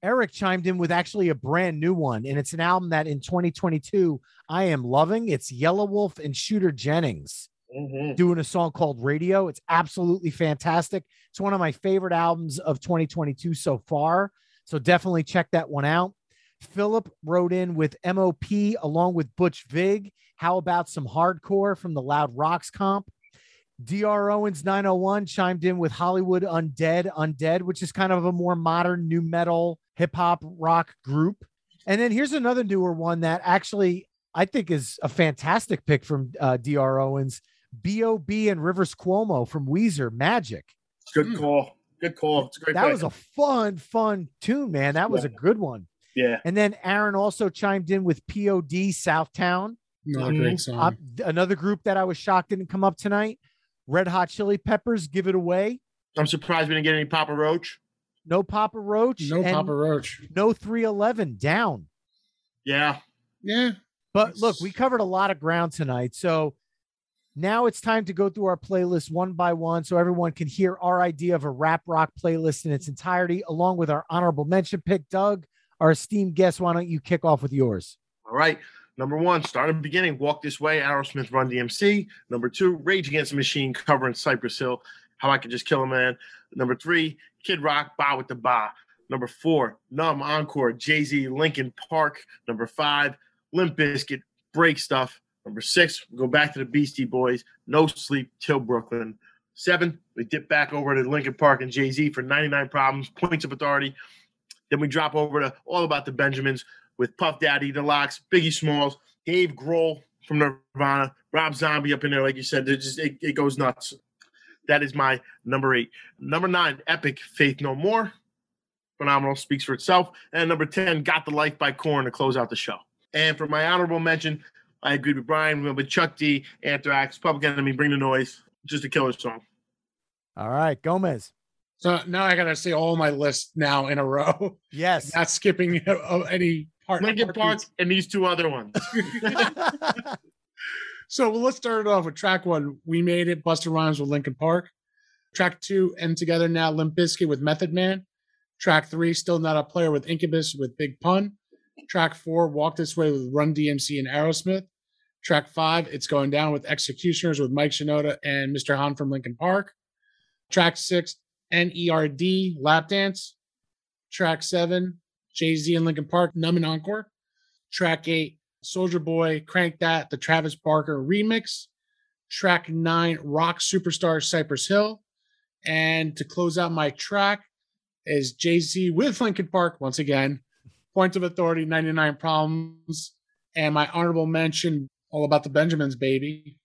Eric chimed in with actually a brand new one, and it's an album that in 2022 I am loving. It's Yelawolf and Shooter Jennings. Mhm. doing a song called Radio. It's absolutely fantastic. It's one of my favorite albums of 2022 so far. So definitely check that one out. Philip wrote in with MOP along with Butch Vig. How about some hardcore from the Loud Rocks comp? DR Owens 901 chimed in with Hollywood Undead Undead, which is kind of a more modern nu metal hip hop rock group. And then here's another newer one that actually I think is a fantastic pick from uh, DR Owens. B.O.B. and Rivers Cuomo from Weezer Magic. Good Hmm. call. Good call. It's a great. That pick. was a fun, fun tune, man. That was a good one. yeah. And then Aaron also chimed in with POD Southtown, Another great song. uh, another group that I was shocked didn't come up tonight. Red Hot Chili Peppers, Give It Away. I'm surprised we didn't get any Papa Roach. No Papa Roach. no and Papa Roach. No 311 down. Yeah. Yeah. But look, we covered a lot of ground tonight. So now it's time to go through our playlist one by one so everyone can hear our idea of a rap rock playlist in its entirety, along with our honorable mention pick. Doug, our esteemed guest, why don't you kick off with yours? All right. Number one, start in the beginning. Walk this way. Aerosmith, Run DMC. Number two, Rage Against the Machine, covering Cypress Hill. How I Could Just Kill a Man. Number three, Kid Rock, Bawitdaba. Number four, Numb Encore, Jay Z, Linkin Park. Number five, Limp Bizkit, Break Stuff. Number six, we go back to the Beastie Boys, No Sleep Till Brooklyn. Seven, we dip back over to Linkin Park and Jay Z for 99 Problems, Points of Authority. Then we drop over to All About the Benjamins with Puff Daddy, The Lox, Biggie Smalls, Dave Grohl from Nirvana, Rob Zombie up in there, like you said. It just it, it goes nuts. That is my number eight. Number nine, Epic Faith No More. Phenomenal, speaks for itself. And number 10, Got the Life by Korn to close out the show. And for my honorable mention, I agreed with Brian, went with Chuck D, Anthrax, Public Enemy, Bring the Noise. Just a killer song. All right, Gomez. So now I gotta say all my list now in a row, (laughs) Yes. not skipping uh, any part. Linkin Park and these two other ones. (laughs) (laughs) So well, let's start it off with track one. We made it. Busta Rhymes with Linkin Park. Track two, N2gether Now, Limp Bizkit with Method Man. Track three, Still Not a Player with Incubus with Big Pun. Track four, Walk This Way with Run DMC and Aerosmith. Track five, It's Going Down with X-ecutioners with Mike Shinoda and Mr. Hahn from Linkin Park. Track six, NERD, Lap Dance. Track seven, Jay Z and Linkin Park, Numb and Encore. Track eight, Soulja Boy, Crank That, the Travis Barker remix. Track nine, Rock Superstar Cypress Hill. And to close out my track is Jay Z with Linkin Park once again. Point of Authority, 99 Problems. And my honorable mention, All About the Benjamins, baby.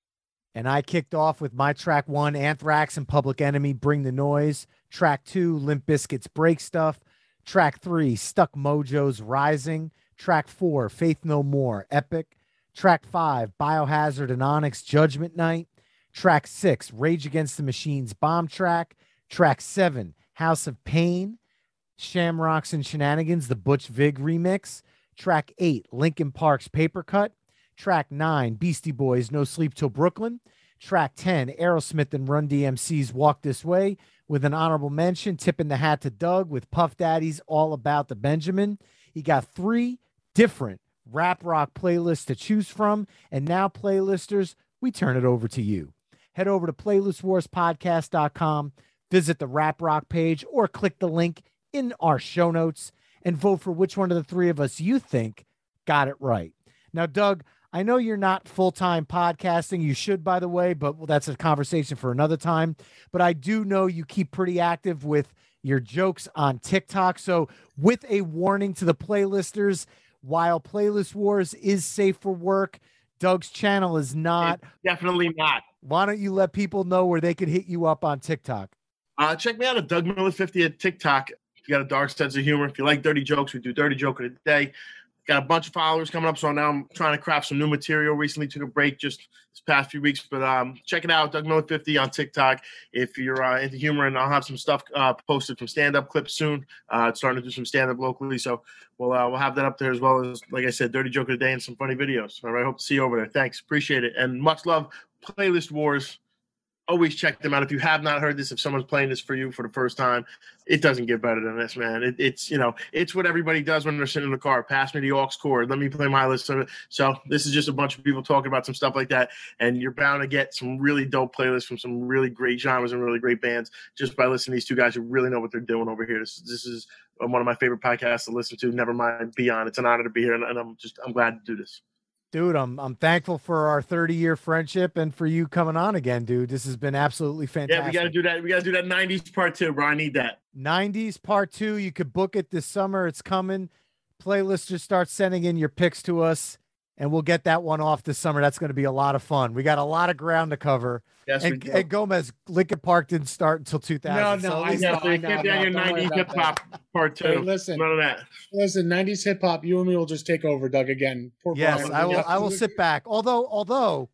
And I kicked off with my track one, Anthrax and Public Enemy, Bring the Noise. Track two, Limp Bizkit's Break Stuff. Track three, Stuck Mojo's Rising. Track four, Faith No More, Epic. Track five, Biohazard and Onyx, Judgment Night. Track six, Rage Against the Machines, Bombtrack. Track seven, House of Pain, Shamrocks and Shenanigans, the Butch Vig remix. Track eight, Linkin Park's Papercut. Track nine, Beastie Boys, No Sleep Till Brooklyn. Track 10, Aerosmith and Run DMC's Walk This Way, with an honorable mention, tipping the hat to Doug with Puff Daddy's All About the Benjamin. He got three different rap rock playlists to choose from. And now, playlisters, we turn it over to you. Head over to playlistwarspodcast.com, visit the rap rock page, or click the link in our show notes and vote for which one of the three of us you think got it right. Now, Doug, I know you're not full time podcasting. You should, by the way, but that's a conversation for another time. But I do know you keep pretty active with your jokes on TikTok. So, with a warning to the playlisters, while Playlist Wars is safe for work, Doug's channel is not. It's definitely not. Why don't you let people know where they can hit you up on TikTok? Uh, check me out at Doug Miller 50 at TikTok. You got a dark sense of humor, if you like dirty jokes, we do dirty joke of the day. Got a bunch of followers coming up, so now I'm trying to craft some new material. Recently took a break just this past few weeks, but um, check it out, Doug Miller 50 on TikTok. If you're uh, into humor, and I'll have some stuff uh, posted from stand-up clips soon. Uh, starting to do some stand-up locally, so we'll uh, we'll have that up there as well as, like I said, dirty joke of the day and some funny videos. All right, hope to see you over there. Thanks, appreciate it, and much love. Playlist Wars always check them out. If you have not heard this, if someone's playing this for you for the first time, it doesn't get better than this, man. It, it's you know, it's what everybody does when they're sitting in the car. Pass me the aux cord. Let me play my list. So this is just a bunch of people talking about some stuff like that, and you're bound to get some really dope playlists from some really great genres and really great bands just by listening to these two guys who really know what they're doing over here. This, this is one of my favorite podcasts to listen to. Never mind Beyond. It's an honor to be here, and, and I'm just I'm glad to do this dude i'm i'm thankful for our 30 year friendship and for you coming on again dude. This has been absolutely fantastic yeah we got to do that. We got to do that 90s part two bro. I need that. 90s part two. You could book it this summer. It's coming. Playlist just start sending in your picks to us and we'll get that one off this summer. That's going to be a lot of fun. We got a lot of ground to cover. Yes, and, and Gomez, Linkin Park didn't start until 2000. No, no, so I know. I know, get down your 90s hip hop part two. Hey, listen, none of that. Listen, 90s hip hop. You and me will just take over, Doug. Again. Poor yes, Brian. I will. I will sit back. Although, although,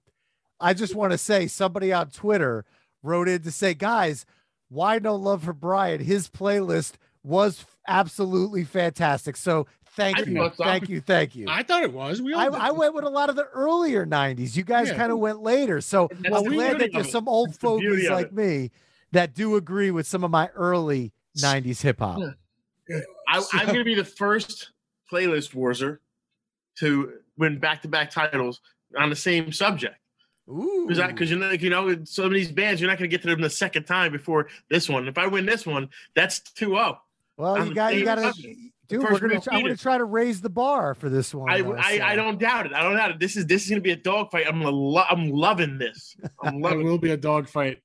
I just want to say, somebody on Twitter wrote in to say, guys, why no love for Brian? His playlist was absolutely fantastic. So Thank you. Thank you. Thank you. I thought it was. We I, I, went with a lot of the earlier 90s. You guys yeah. kind of went later. So I'm glad that there's some old fogies like me that do agree with some of my early 90s hip hop. I, am going to be the first playlist warzer to win back to back titles on the same subject. Because you know, you know, some of these bands, you're not going to get to them the second time before this one. If I win this one, that's 2 0. Well, you got, you got to Dude, we're gonna. Try, I'm gonna try to raise the bar for this one. I, I, so. I, don't doubt it. I don't doubt it. This is this is gonna be a dogfight. I'm gonna lo- I'm loving this. (laughs) I'm loving it will be a dogfight.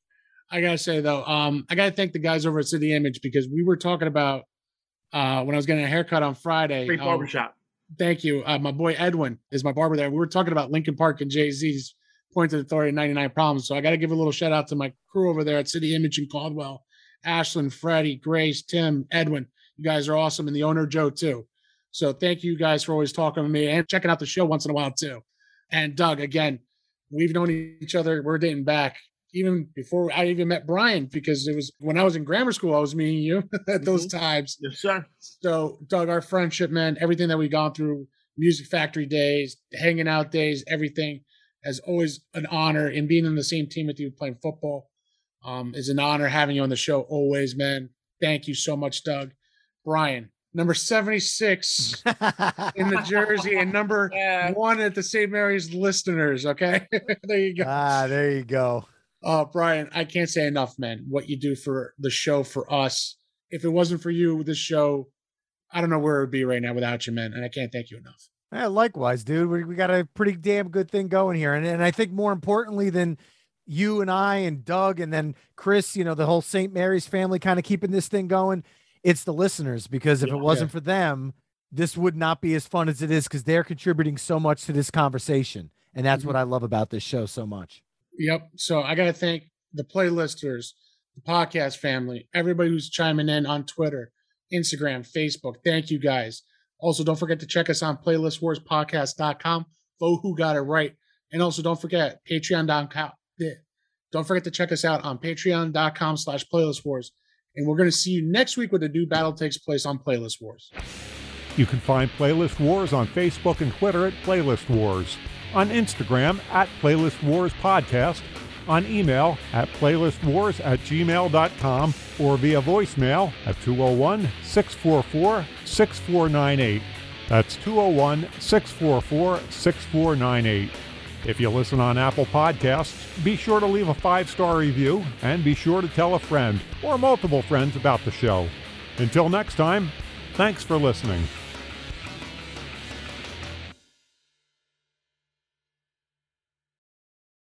I gotta say though, um, I gotta thank the guys over at City Image because we were talking about uh when I was getting a haircut on Friday. Great um, barbershop. thank you. Uh, my boy Edwin is my barber there. We were talking about Linkin Park and Jay Z's Point of Authority 99 Problems. So I got to give a little shout out to my crew over there at City Image in Caldwell, Ashlyn, Freddie, Grace, Tim, Edwin. You guys are awesome, and the owner Joe too. So thank you guys for always talking to me and checking out the show once in a while too. And Doug, again, we've known each other. We're dating back even before I even met Brian because it was when I was in grammar school. I was meeting you (laughs) at those mm-hmm. times. Yes, sir. So Doug, our friendship, man, everything that we've gone through, music factory days, hanging out days, everything, has always an honor. And being in the same team with you playing football um, is an honor having you on the show always, man. Thank you so much, Doug. Brian, number 76 (laughs) in the jersey and number (laughs) yeah. one at the St. Mary's listeners. Okay. (laughs) there you go. Ah, there you go. Uh, Brian, I can't say enough, man, what you do for the show for us. If it wasn't for you, this show, I don't know where it would be right now without you, man. And I can't thank you enough. Yeah, likewise, dude. We, we got a pretty damn good thing going here. And, and I think more importantly than you and I and Doug and then Chris, you know, the whole St. Mary's family kind of keeping this thing going it's the listeners because if yeah, it wasn't yeah. for them, this would not be as fun as it is because they're contributing so much to this conversation. And that's mm-hmm. what I love about this show so much. Yep. So I got to thank the playlisters, the podcast family, everybody who's chiming in on Twitter, Instagram, Facebook. Thank you guys. Also, don't forget to check us on playlistwarspodcast.com. Vote who got it right. And also don't forget patreon.com. Don't forget to check us out on patreon.com slash playlistwars. And we're going to see you next week when the new battle takes place on Playlist Wars. You can find Playlist Wars on Facebook and Twitter at Playlist Wars, on Instagram at Playlist Wars Podcast, on email at playlistwars at gmail.com, or via voicemail at 201 644 6498. That's 201 644 6498. If you listen on Apple Podcasts, be sure to leave a five star review and be sure to tell a friend or multiple friends about the show. Until next time, Thanks for listening.